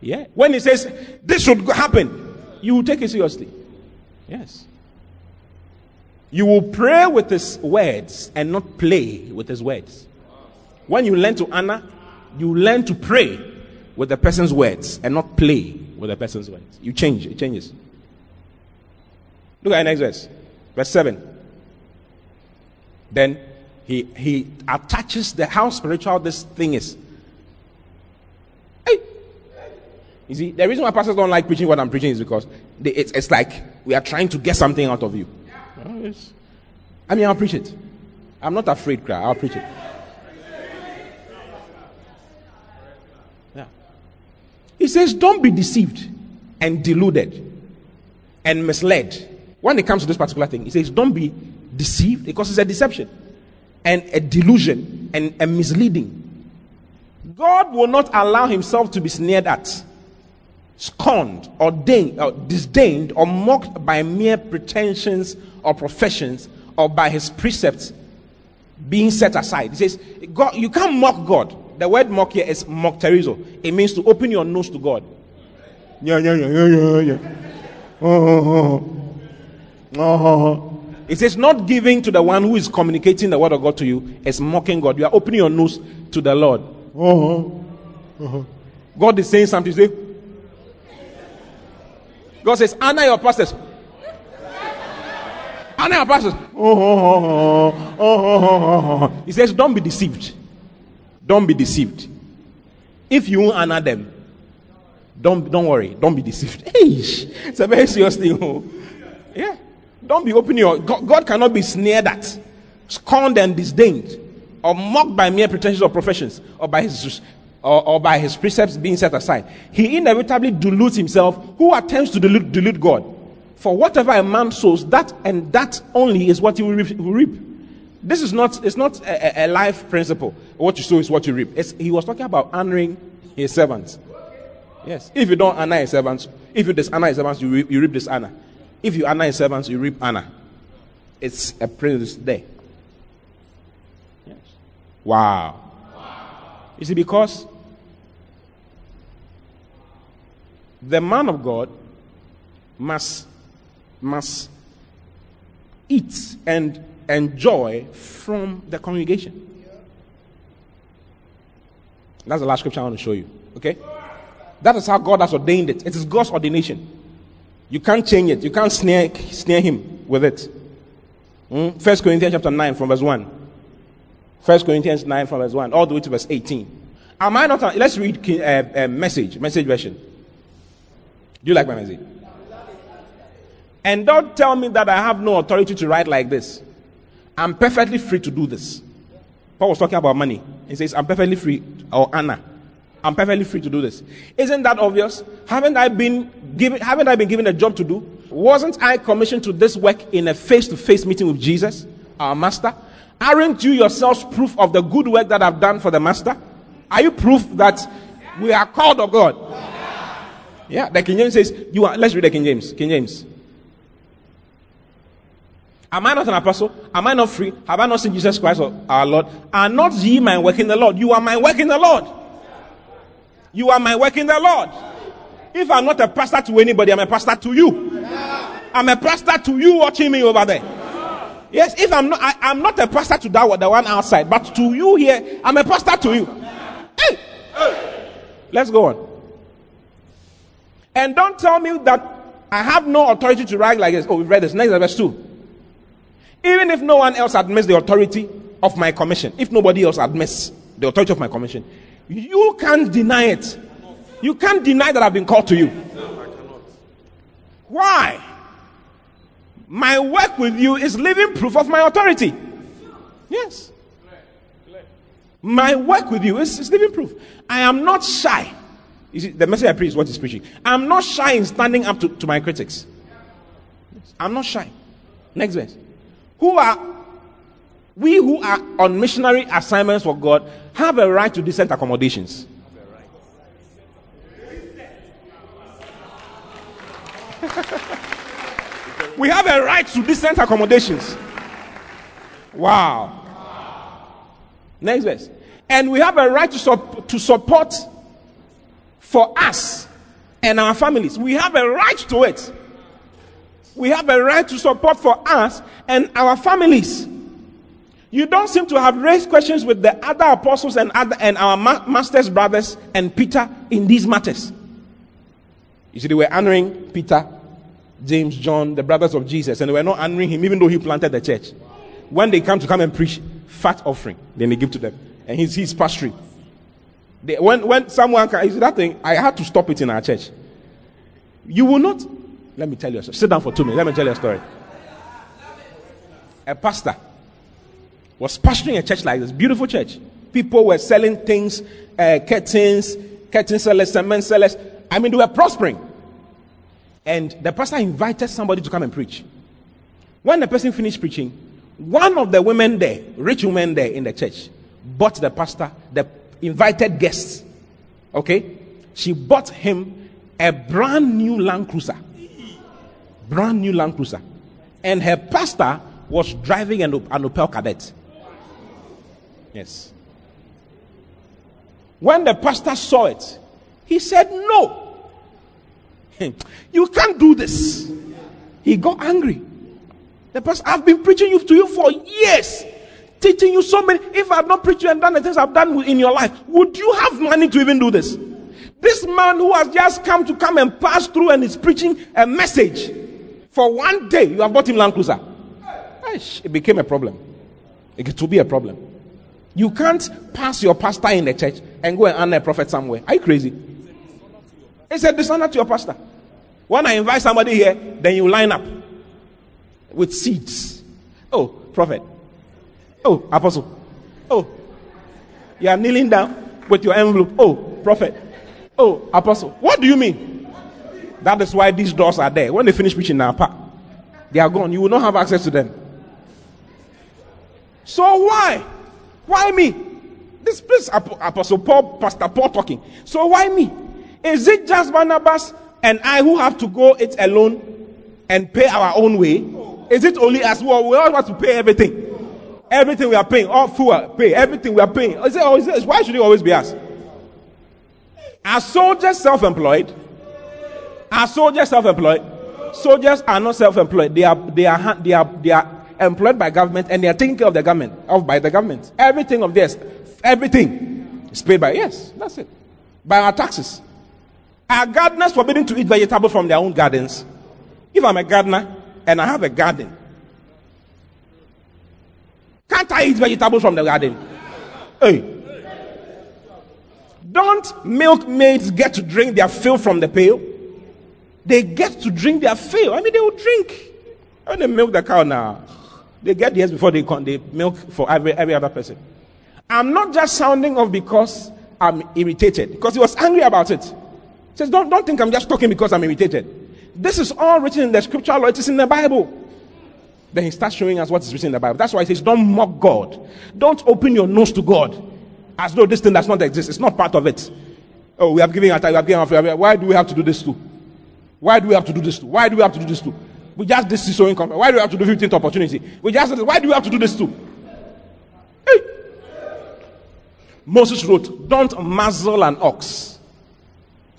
Speaker 1: Yeah. When he says this should happen, you will take it seriously. Yes. You will pray with his words and not play with his words. When you learn to honor, you learn to pray with the person's words and not play with the person's words. You change, it changes. Look at the next verse. Verse 7. Then he he attaches the how spiritual this thing is. Hey! You see, the reason why pastors don't like preaching what I'm preaching is because they, it's, it's like we are trying to get something out of you. I mean, I'll preach it. I'm not afraid, cry. I'll preach it. Yeah. He says, Don't be deceived and deluded and misled. When it comes to this particular thing, he says, Don't be deceived because it's a deception and a delusion and a misleading. God will not allow himself to be sneered at, scorned, or, or uh, disdained, or mocked by mere pretensions or professions or by his precepts being set aside. He says, God, you can't mock God. The word mock here is mukterizo. It means to open your nose to God. Yeah, yeah, yeah, yeah, yeah. Oh, oh, oh. It says, not giving to the one who is communicating the word of God to you is mocking God. You are opening your nose to the Lord. Uh-huh. Uh-huh. God is saying something. God says, honor your pastors. Honor your pastors. He says, don't be deceived. Don't be deceived. If you honor them, don't don't worry. Don't be deceived. (laughs) It's a very serious thing. Oh. Yeah. Don't be opening your God, God cannot be sneered at, scorned and disdained, or mocked by mere pretensions or professions, or by his or, or, by his precepts being set aside. He inevitably deludes himself. Who attempts to delude, dilute God? For whatever a man sows, that and that only is what he will reap. This is not, it's not a, a life principle. What you sow is what you reap. It's, he was talking about honoring his servants. Yes. If you don't honor his servants, if you dishonor his servants, you reap, you reap dishonor. If you honor his servants, you reap honor. It's a principle there. Yes. Wow. wow. You see, because the man of God must must eat and enjoy from the congregation. That's the last scripture I want to show you. Okay? That is how God has ordained it. It is God's ordination. You can't change it. You can't snare, snare him with it. Hmm? First Corinthians chapter 9 from verse 1. First Corinthians 9 from verse 1 all the way to verse 18. Am I not? Let's read a, uh, message, message version. Do you like my message? And don't tell me that I have no authority to write like this. I'm perfectly free to do this. Paul was talking about money. He says, I'm perfectly free, or Anna. I'm perfectly free to do this. Isn't that obvious? Haven't I been given, haven't I been given a job to do? Wasn't I commissioned to this work in a face-to-face meeting with Jesus, our master? Aren't you yourselves proof of the good work that I've done for the master? Are you proof that we are called of God? Yeah, the King James says, you are, let's read the King James. King James. Am I not an apostle? Am I not free? Have I not seen Jesus Christ our Lord? Are not ye my work in the Lord? You are my work in the Lord. You are my work in the Lord. If I'm not a pastor to anybody, I'm a pastor to you. I'm a pastor to you watching me over there. Yes, if I'm not, I, am not a pastor to that the one outside, but to you here, I'm a pastor to you. Hey, let's go on. And don't tell me that I have no authority to write like this. Oh, we've read this. Next verse two. Even if no one else admits the authority of my commission, if nobody else admits the authority of my commission, you can't deny it. You can't deny that I've been called to you. Why? My work with you is living proof of my authority. Yes. My work with you is, is living proof. I am not shy. You see, the message I preach is what he's preaching. I'm not shy in standing up to, to my critics. I'm not shy. Next verse who are we who are on missionary assignments for God have a right to decent accommodations. (laughs) we have a right to decent accommodations. Wow. Next verse. And we have a right to, su- to support for us and our families. We have a right to it we have a right to support for us and our families. You don't seem to have raised questions with the other apostles and other and our ma- master's brothers and Peter in these matters. You see, they were honoring Peter, James, John, the brothers of Jesus, and they were not honoring him even though he planted the church. When they come to come and preach fat offering, then they give to them. And he's, he's pastoring. They, when, when someone can, see that thing, I had to stop it in our church. You will not let me tell you. Sit down for two minutes. Let me tell you a story. A pastor was pastoring a church like this, beautiful church. People were selling things, uh, curtains, curtain sellers, cement sellers. I mean, they were prospering. And the pastor invited somebody to come and preach. When the person finished preaching, one of the women there, rich women there in the church, bought the pastor, the invited guests, okay? She bought him a brand new Land Cruiser. Brand new Land Cruiser. And her pastor was driving an, an Opel Kadett. Yes. When the pastor saw it, he said, No, (laughs) you can't do this. He got angry. The pastor, I've been preaching you to you for years, teaching you so many. If I had not preached you and done the things I've done in your life, would you have money to even do this? This man who has just come to come and pass through and is preaching a message for one day, you have bought him Land Cruiser. It became a problem. It will be a problem. You can't pass your pastor in the church and go and honor a prophet somewhere. Are you crazy? It's a dishonor to your pastor. When I invite somebody here, then you line up with seeds. Oh, prophet. Oh, apostle. Oh, you are kneeling down with your envelope. Oh, prophet. Oh, apostle. What do you mean? That is why these doors are there. When they finish preaching now, they are gone. You will not have access to them. So why? Why me? This place, Apostle Paul, Pastor Paul talking. So why me? Is it just Barnabas and I who have to go it alone and pay our own way? Is it only us? Well, we all have to pay everything. Everything we are paying, all fuel, pay everything we are paying. Is it, is it, why should it always be us? Are soldiers self-employed? Are soldiers self-employed? Soldiers are not self-employed. They are, they are, they are, they are employed by government and they are taking care of the government, of by the government. Everything of this, everything is paid by, yes, that's it. By our taxes. Are gardeners forbidden to eat vegetables from their own gardens? If I'm a gardener and I have a garden, can't I eat vegetables from the garden? Hey. Don't milkmaids get to drink their fill from the pail? They get to drink their fill. I mean, they will drink. When they milk the cow now, they get theirs before they, con- they milk for every, every other person. I'm not just sounding off because I'm irritated, because he was angry about it. He says, don't, don't think I'm just talking because I'm irritated. This is all written in the scripture, Lord. It is in the Bible. Then he starts showing us what is written in the Bible. That's why he says, Don't mock God. Don't open your nose to God as though this thing does not exist. It's not part of it. Oh, we have given our time, we have given our time. Why do we have to do this too? Why do we have to do this too? Why do we have to do this too? We just did so income. Why do we have to do 15th opportunity? We just why do we have to do this too? Hey. Moses wrote, Don't muzzle an ox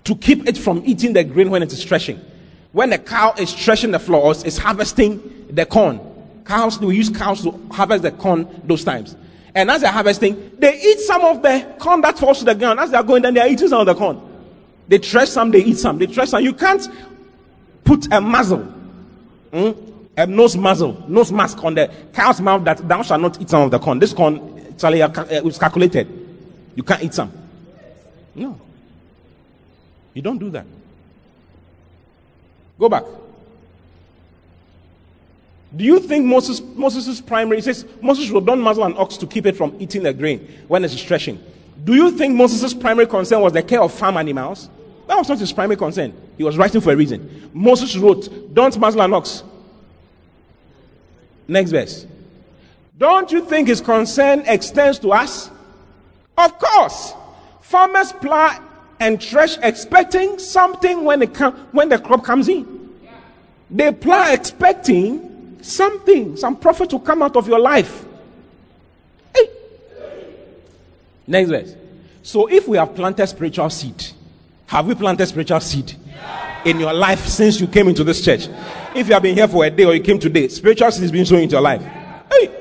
Speaker 1: to keep it from eating the grain when it is threshing. When the cow is threshing the floors, it's harvesting the corn. Cows, we use cows to harvest the corn those times. And as they're harvesting, they eat some of the corn that falls to the ground. As they're going, then they're eating some of the corn. They thresh some, they eat some. They thresh some. You can't put a muzzle Hmm? A nose muzzle, nose mask on the cow's mouth that thou shalt not eat some of the corn. This corn, Charlie, uh, was calculated. You can't eat some. No. You don't do that. Go back. Do you think Moses Moses' primary says Moses will don't muzzle an ox to keep it from eating the grain when it's stretching? Do you think Moses' primary concern was the care of farm animals? That was not his primary concern. He was writing for a reason. Moses wrote, Don't muzzle an ox. Next verse. Don't you think his concern extends to us? Of course. Farmers plow and thresh expecting something when, it com- when the crop comes in. They plow expecting something, some profit to come out of your life. Hey. Next verse. So if we have planted spiritual seed, have we planted spiritual seed in your life since you came into this church? If you have been here for a day or you came today, spiritual seed is being sown into your life. Hey.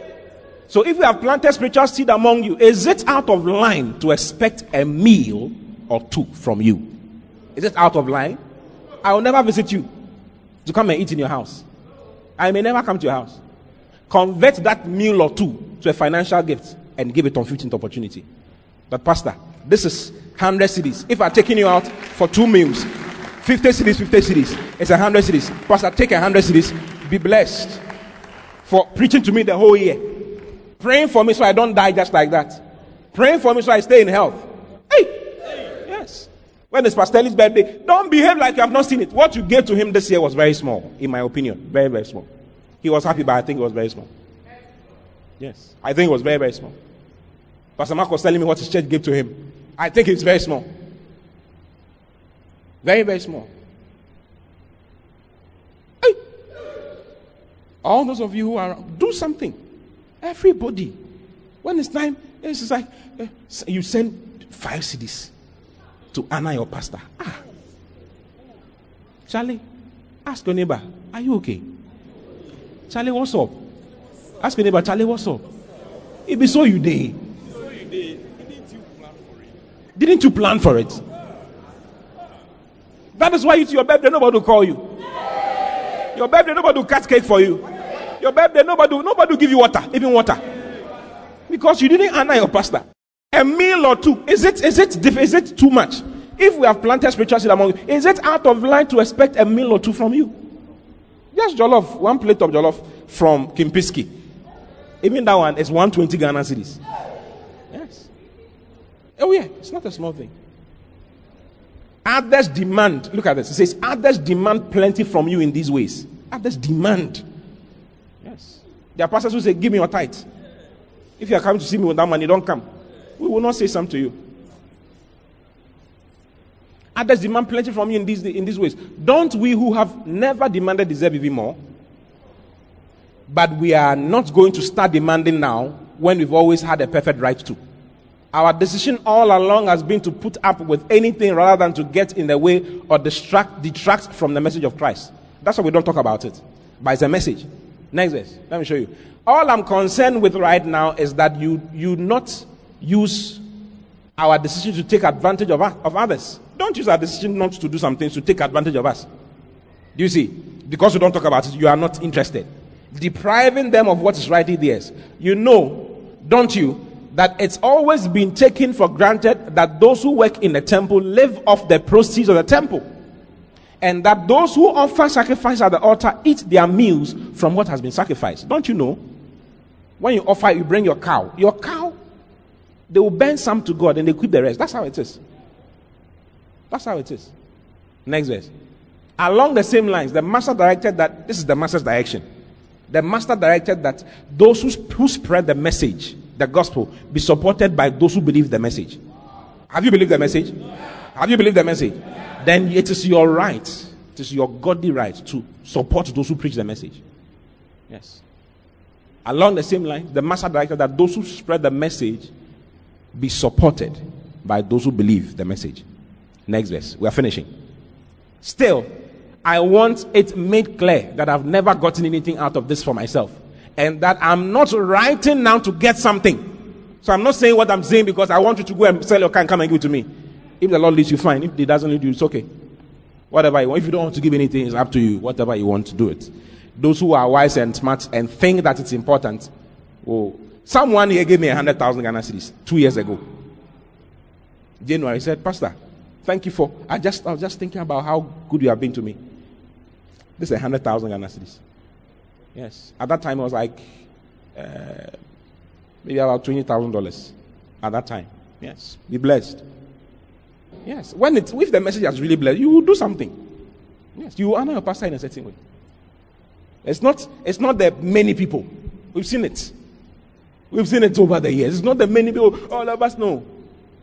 Speaker 1: So if you have planted spiritual seed among you, is it out of line to expect a meal or two from you? Is it out of line? I will never visit you to come and eat in your house. I may never come to your house. Convert that meal or two to a financial gift and give it on 15th opportunity. But, Pastor, this is 100 cedis. If I'm taking you out for two meals, 50 cedis, 50 cedis, it's 100 cedis. Pastor, take 100 cedis. Be blessed for preaching to me the whole year. Praying for me so I don't die just like that. Praying for me so I stay in health. When it's Pastor birthday, don't behave like you have not seen it. What you gave to him this year was very small, in my opinion. Very, very small. He was happy, but I think it was very small. Yes. I think it was very, very small. Pastor Mark was telling me what his church gave to him. I think it's very small. Very, very small. Hey. All those of you who are, do something. Everybody. When it's time, it's like uh, you send five cedis to honor your pastor. Ah. Charlie, ask your neighbor, are you okay? Charlie, what's up? Ask your neighbor, Charlie, what's up? It be so you day. Didn't you plan for it? That is why it's your birthday, nobody will call you. Your birthday, nobody will cut cake for you. Your birthday, nobody, nobody will give you water, even water. Because you didn't honor your pastor. A meal or two. Is it is it is it too much? If we have planted spiritual seed among you, is it out of line to expect a meal or two from you? Just jollof, one plate of jollof from Kempinski. Even that one is 120 Ghana cedis. Yes. Oh yeah, it's not a small thing. Others demand, look at this. It says, others demand plenty from you in these ways. Others demand. Yes. There are pastors who say, Give me your tithe. If you are coming to see me with that money, don't come. We will not say something to you. Others demand plenty from you in these, in these ways. Don't we who have never demanded deserve even more? But we are not going to start demanding now when we've always had a perfect right to. Our decision all along has been to put up with anything rather than to get in the way or distract, detract from the message of Christ. That's why we don't talk about it. But it's a message. Next verse. Let me show you. All I'm concerned with right now is that you, you not use our decision to take advantage of, of others. Don't use our decision not to do some things to take advantage of us. Do you see? Because we don't talk about it, you are not interested. Depriving them of what is rightly theirs. You know, don't you, that it's always been taken for granted that those who work in the temple live off the proceeds of the temple. And that those who offer sacrifice at the altar eat their meals from what has been sacrificed. Don't you know? When you offer, you bring your cow. Your cow, they will burn some to God and they keep the rest. That's how it is. That's how it is. Next verse. Along the same lines, the master directed that this is the master's direction. The master directed that those who, who spread the message the gospel be supported by those who believe the message. Have you believed the message? Have you believed the message? Then it is your right, it is your godly right to support those who preach the message. Yes. Along the same line, the master directed that those who spread the message be supported by those who believe the message. Next verse. We are finishing. Still, I want it made clear that I've never gotten anything out of this for myself and that I'm not writing now to get something. So I'm not saying what I'm saying because I want you to go and sell your car and come and give it to me. If the Lord leads you, fine. If He doesn't lead you, it's okay. Whatever you want. If you don't want to give anything, it's up to you. Whatever you want to do it. Those who are wise and smart and think that it's important. Oh, someone here gave me a hundred thousand Ghana cedis two years ago. January said, Pastor, thank you for. I just I was just thinking about how good you have been to me. This is a hundred thousand Ghana cedis. Yes. At that time, it was like uh, maybe about $20,000 at that time. Yes. Be blessed. Yes. When it, if the message has really blessed, you will do something. Yes. You honor your pastor in a certain way. It's not, it's not the many people. We've seen it. We've seen it over the years. It's not the many people. All of us know.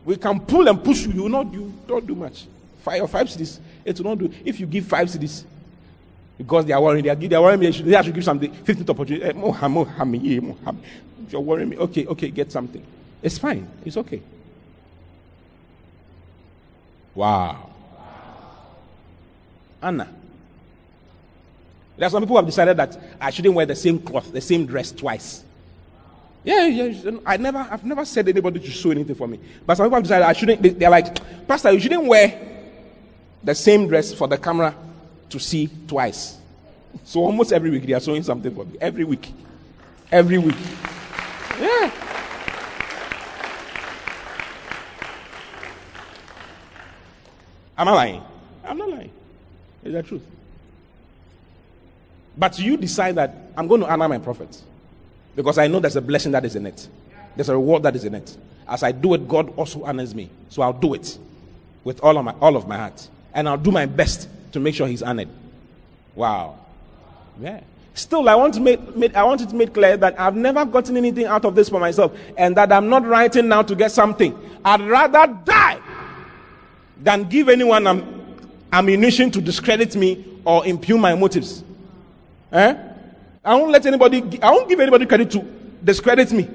Speaker 1: We can pull and push you. You not you don't do much. Five or five cedis. It will not do. If you give five cedis, because they are worrying. They are, they are worrying me. They should, they should give something. 15th opportunity. Eh, you're worrying me, okay, okay, get something. It's fine. It's okay. Wow. Anna. There are some people who have decided that I shouldn't wear the same cloth, the same dress twice. Yeah, yeah. I never, I've never said anybody to show anything for me. But some people have decided I shouldn't. They, are like, Pastor, you shouldn't wear the same dress for the camera to see twice. So almost every week they are showing something for me. Every week. Every week. Yeah. Am I lying? I'm not lying. It's the truth. But you decide that I'm going to honor my prophets. Because I know there's a blessing that is in it. There's a reward that is in it. As I do it, God also honors me. So I'll do it. with all of my, all of my heart. And I'll do my best to make sure he's honored. Wow. Yeah. Still, I want to make, make I want to make clear that I've never gotten anything out of this for myself, and that I'm not writing now to get something. I'd rather die than give anyone am, ammunition to discredit me or impugn my motives. Eh? I won't let anybody. I won't give anybody credit to discredit me.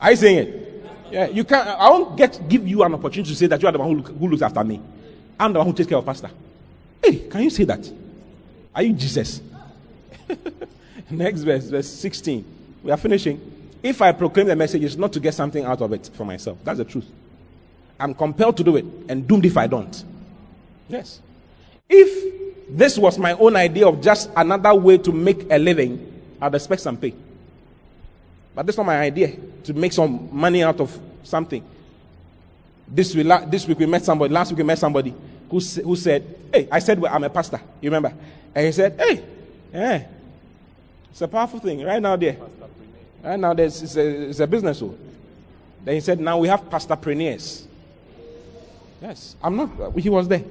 Speaker 1: Are you saying it? Yeah, you can't. I won't get give you an opportunity to say that you are the one who, look, who looks after me. I'm the one who takes care of pastor. Hey, can you say that? Are you Jesus? (laughs) Next verse, verse 16. We are finishing. If I proclaim the message, it's not to get something out of it for myself. That's the truth. I'm compelled to do it and doomed if I don't. Yes. If this was my own idea of just another way to make a living, I'd expect some pay. But that's not my idea to make some money out of something. This week, this week we met somebody, last week we met somebody who, who said, Hey, I said, well, I'm a pastor. You remember? And he said, Hey, yeah, it's a powerful thing right now there. Right now there's, it's, a, it's a business. So. Then he said, now we have pastor pastorpreneurs. Yes, I'm not, he was there.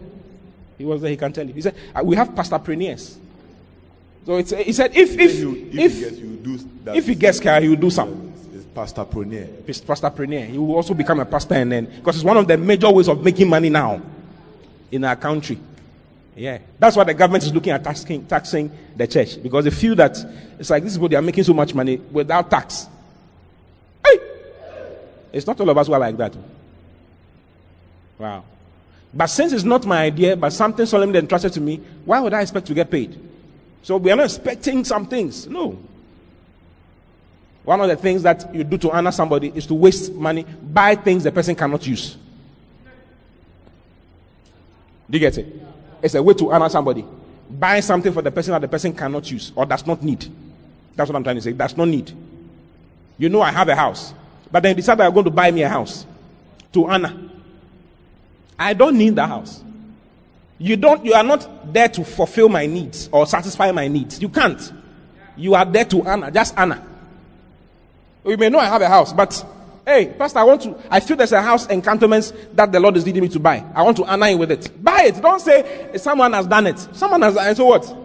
Speaker 1: He was there, he can tell you. He said, uh, we have pastorpreneurs. So it's, he said, if, if, if, if, he gets, do, if he gets care, he will do some.
Speaker 3: It's pastorpreneur.
Speaker 1: Pastorpreneur. He will also become a pastor and then, because it's one of the major ways of making money now in our country. Yeah. That's why the government is looking at taxing, taxing the church. Because they feel that it's like this is people, they are making so much money without tax. Hey! It's not all of us who are like that. Wow. But since it's not my idea, but something solemnly entrusted to me, why would I expect to get paid? So we are not expecting some things. No. One of the things that you do to honor somebody is to waste money, buy things the person cannot use. Do you get it? It's a way to honor somebody. Buy something for the person that the person cannot use or does not need. That's what I'm trying to say. Does not need. You know, I have a house, but then decide that you're going to buy me a house to honor. I don't need that house. You don't. You are not there to fulfill my needs or satisfy my needs. You can't. You are there to honor. Just honor. You may know I have a house, but Hey, Pastor, I want to, I feel there's a house encantaments that the Lord is leading me to buy. I want to honor you with it. Buy it. Don't say someone has done it. Someone has, and so what?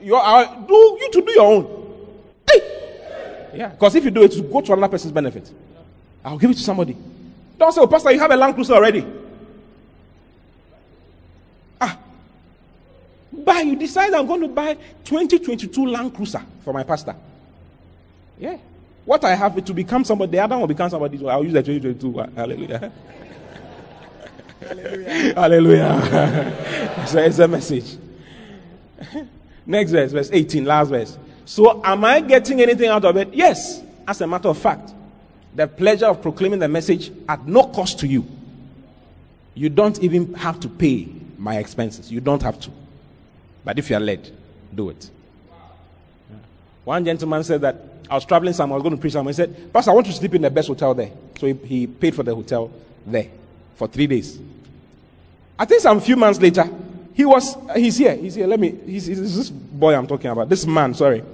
Speaker 1: You are, do, you to do your own. Hey! Yeah, because if you do it, to go to another person's benefit. I'll give it to somebody. Don't say, oh, Pastor, you have a Land Cruiser already. Ah. Buy, you decide I'm going to buy 2022 Land Cruiser for my pastor. Yeah. What I have to become somebody, the other one will become somebody. So I'll use the 2022 Hallelujah. Hallelujah. Hallelujah. (laughs) so it's a message. Next verse, verse 18, last verse. So am I getting anything out of it? Yes. As a matter of fact, the pleasure of proclaiming the message at no cost to you. You don't even have to pay my expenses. You don't have to. But if you are led, do it. One gentleman said that I was traveling somewhere, I was going to preach somewhere. He said, Pastor, I want to sleep in the best hotel there. So he, he paid for the hotel there for three days. I think some few months later, he was, he's here, he's here. Let me, he's, he's this boy I'm talking about. This man, sorry.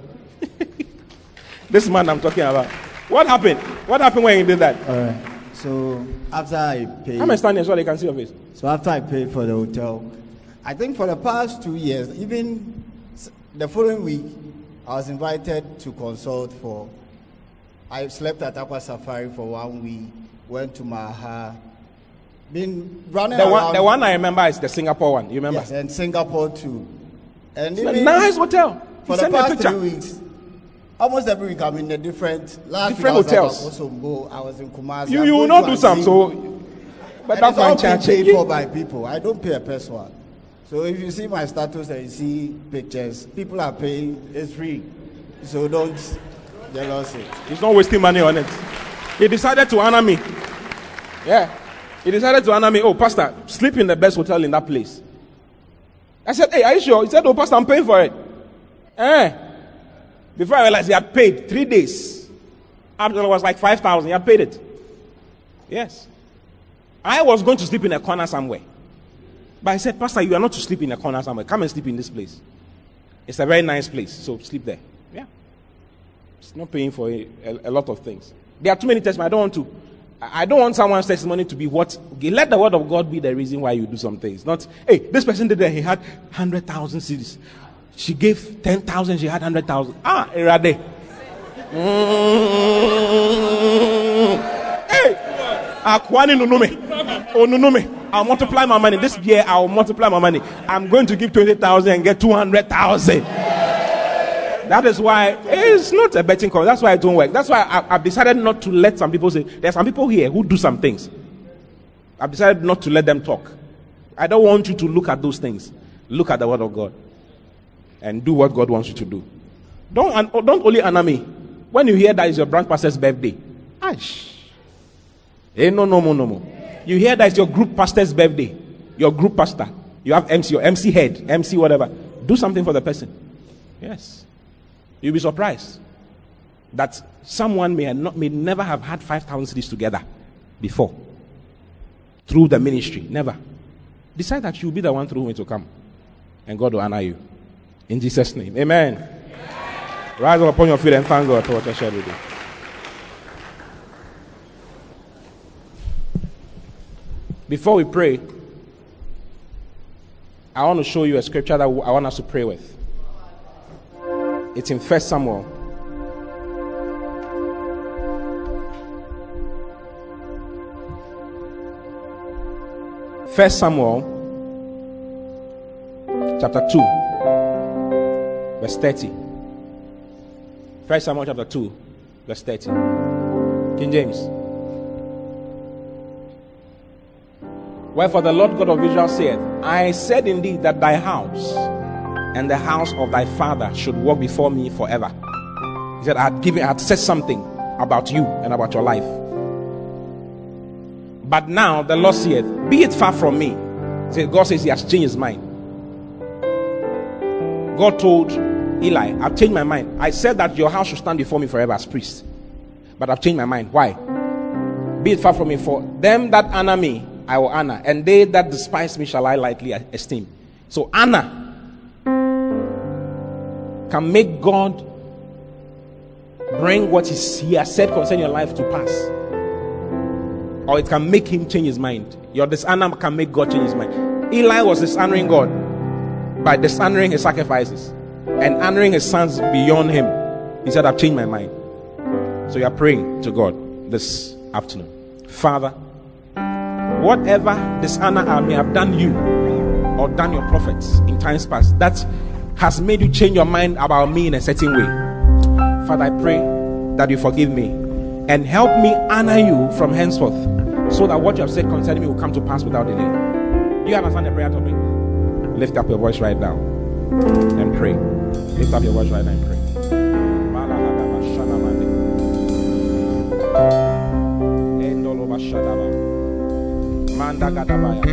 Speaker 1: (laughs) this man I'm talking about. What happened? What happened when he did that?
Speaker 4: All right. So after I paid.
Speaker 1: How many standing so they can see your face?
Speaker 4: So after I paid for the hotel, I think for the past two years, even the following week, I was invited to consult for. I slept at Aqua Safari for one week. Went to Maha. Been running
Speaker 1: the
Speaker 4: around.
Speaker 1: One, the one I remember is the Singapore one. You remember?
Speaker 4: Yes, and Singapore too. And
Speaker 1: it's a nice hotel.
Speaker 4: For the past three weeks, almost every week I'm in a different last
Speaker 1: different
Speaker 4: week
Speaker 1: hotels.
Speaker 4: I was, Osombo, I was in Kumasi.
Speaker 1: You, you will not do some, so.
Speaker 4: But and that's all being paid for by people. I don't pay a person. So if you see my status and you see pictures, people are paying, it's free. So don't jealous it.
Speaker 1: He's not wasting money on it. He decided to honor me. Yeah. He decided to honor me. Oh, Pastor, sleep in the best hotel in that place. I said, Hey, are you sure? He said, Oh, Pastor, I'm paying for it. Eh. Before I realized he had paid three days. After it was like 5,000. He had paid it. Yes. I was going to sleep in a corner somewhere. But I said, Pastor, you are not to sleep in a corner somewhere. Come and sleep in this place. It's a very nice place, so sleep there. Yeah. It's not paying for a, a, a lot of things. There are too many tests, I don't want to. I don't want someone's testimony to be what. Let the word of God be the reason why you do some things. Not, hey, this person did that. He had 100,000 cedis. She gave 10,000. She had 100,000. Ah. Mm. Hey, Akwani Nunume. Oh, Nunume. I'll multiply my money. This year, I'll multiply my money. I'm going to give 20,000 and get 200,000. That is why it's not a betting call. That's why it don't work. That's why I, have decided not to let some people say. There are some people here who do some things. I've decided not to let them talk. I don't want you to look at those things. Look at the word of God and do what God wants you to do. Don't, don't only honor me. When you hear that is your branch pastor's birthday, ash. Eh, no, no, no, no, no. You hear that it's your group pastor's birthday, your group pastor. You have MC, your MC head, MC whatever. Do something for the person. Yes. You'll be surprised that someone may, not, may never have had 5,000 cedis together before through the ministry. Never. Decide that you'll be the one through whom it will come. And God will honor you. In Jesus' name. Amen. Amen. Rise up upon your feet and thank God for what I shared with you. Before we pray, I want to show you a scripture that I want us to pray with. It's in First Samuel. First Samuel chapter 2 verse 30. First Samuel chapter 2 verse 30. King James. Wherefore the Lord God of Israel said, I said indeed that thy house and the house of thy father should walk before me forever. He said, I had given, I had said something about you and about your life. But now the Lord saith, Be it far from me. See, God says he has changed his mind. God told Eli, I've changed my mind. I said that your house should stand before me forever as priest. But I've changed my mind. Why? Be it far from me. For them that honor me, I will honor. And they that despise me shall I lightly esteem. So honor can make God bring what he has said concerning your life to pass. Or it can make him change his mind. Your dishonor can make God change his mind. Eli was dishonoring God by dishonoring his sacrifices and honoring his sons beyond him. He said, I've changed my mind. So you are praying to God this afternoon. Father, whatever dishonor I may have done you or done your prophets in times past, that has made you change your mind about me in a certain way. Father, I pray that you forgive me and help me honor you from henceforth so that what you have said concerning me will come to pass without delay. Do you understand the prayer to topic? Lift up your voice right now and pray. Lift up your voice right now and pray. Manda gadabaya.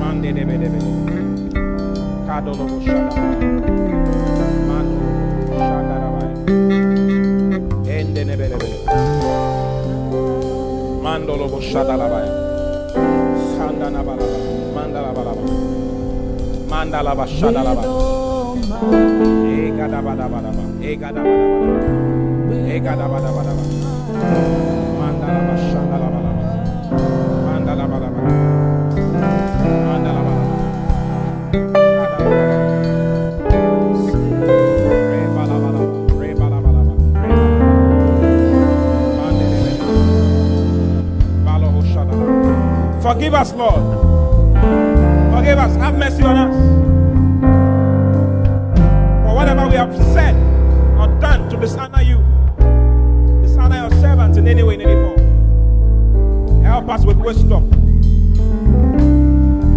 Speaker 1: Mando debe debe. Kadolo boshada Mando shanda Ende nebe debe. Mandolo boshada rabaya Sanda na balaba Manda la balaba Manda la bashada la Ega da bada bada ba Ega da Forgive us, Lord. Forgive us. Have mercy on us. For whatever we have said in any way, in any form. Help us with wisdom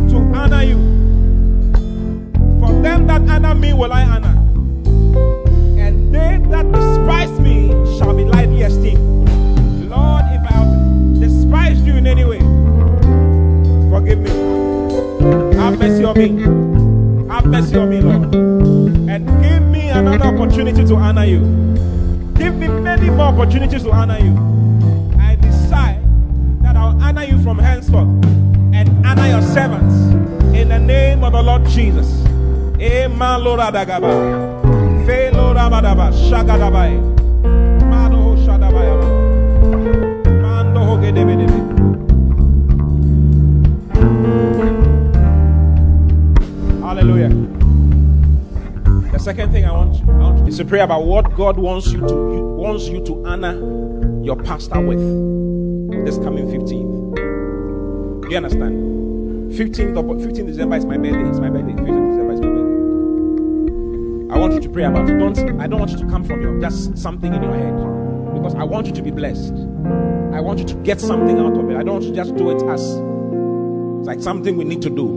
Speaker 1: to honor you. For them that honor me will I honor. And they that despise me shall be lightly esteemed. Lord, if I have despised you in any way, Forgive me. Have mercy on me. Have mercy on me, Lord. And give me another opportunity to honor you. Give me many more opportunities to honor you. Servants in the name of the Lord Jesus. Amen, Lord Felo rabadaba, shagadabai. Mado shadabayaba. Mando ho gedebedebe. Hallelujah. The second thing I want, I want is to pray about what God wants you to wants you to honor your pastor with this coming 15th. Do you understand? 15th, of, 15th December is my birthday. It's my birthday. 15th December is my birthday. I want you to pray about it. Don't I don't want you to come from your just something in your head. Because I want you to be blessed. I want you to get something out of it. I don't want you to just do it as it's like something we need to do.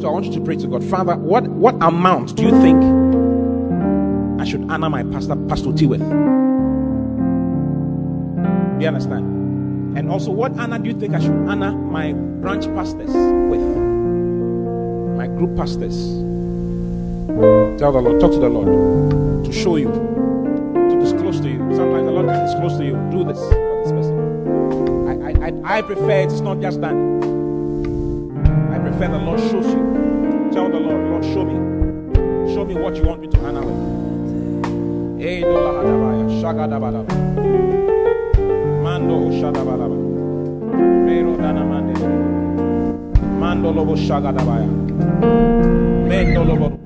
Speaker 1: So I want you to pray to God. Father, what, what amount do you think I should honor my pastor, Pastor T with? You understand? And also, what honor do you think I should honor my branch pastors with? My group pastors. Tell the Lord, talk to the Lord to show you, to disclose to you. Sometimes the Lord can disclose to you, do this for this person. I, I, I, I prefer it's not just done. I prefer the Lord shows you. Tell the Lord, Lord, show me. Show me what you want me to honor with. Mando Shadabalaba. Mero Dana Mande. Mando Lobo. Mendo Lobo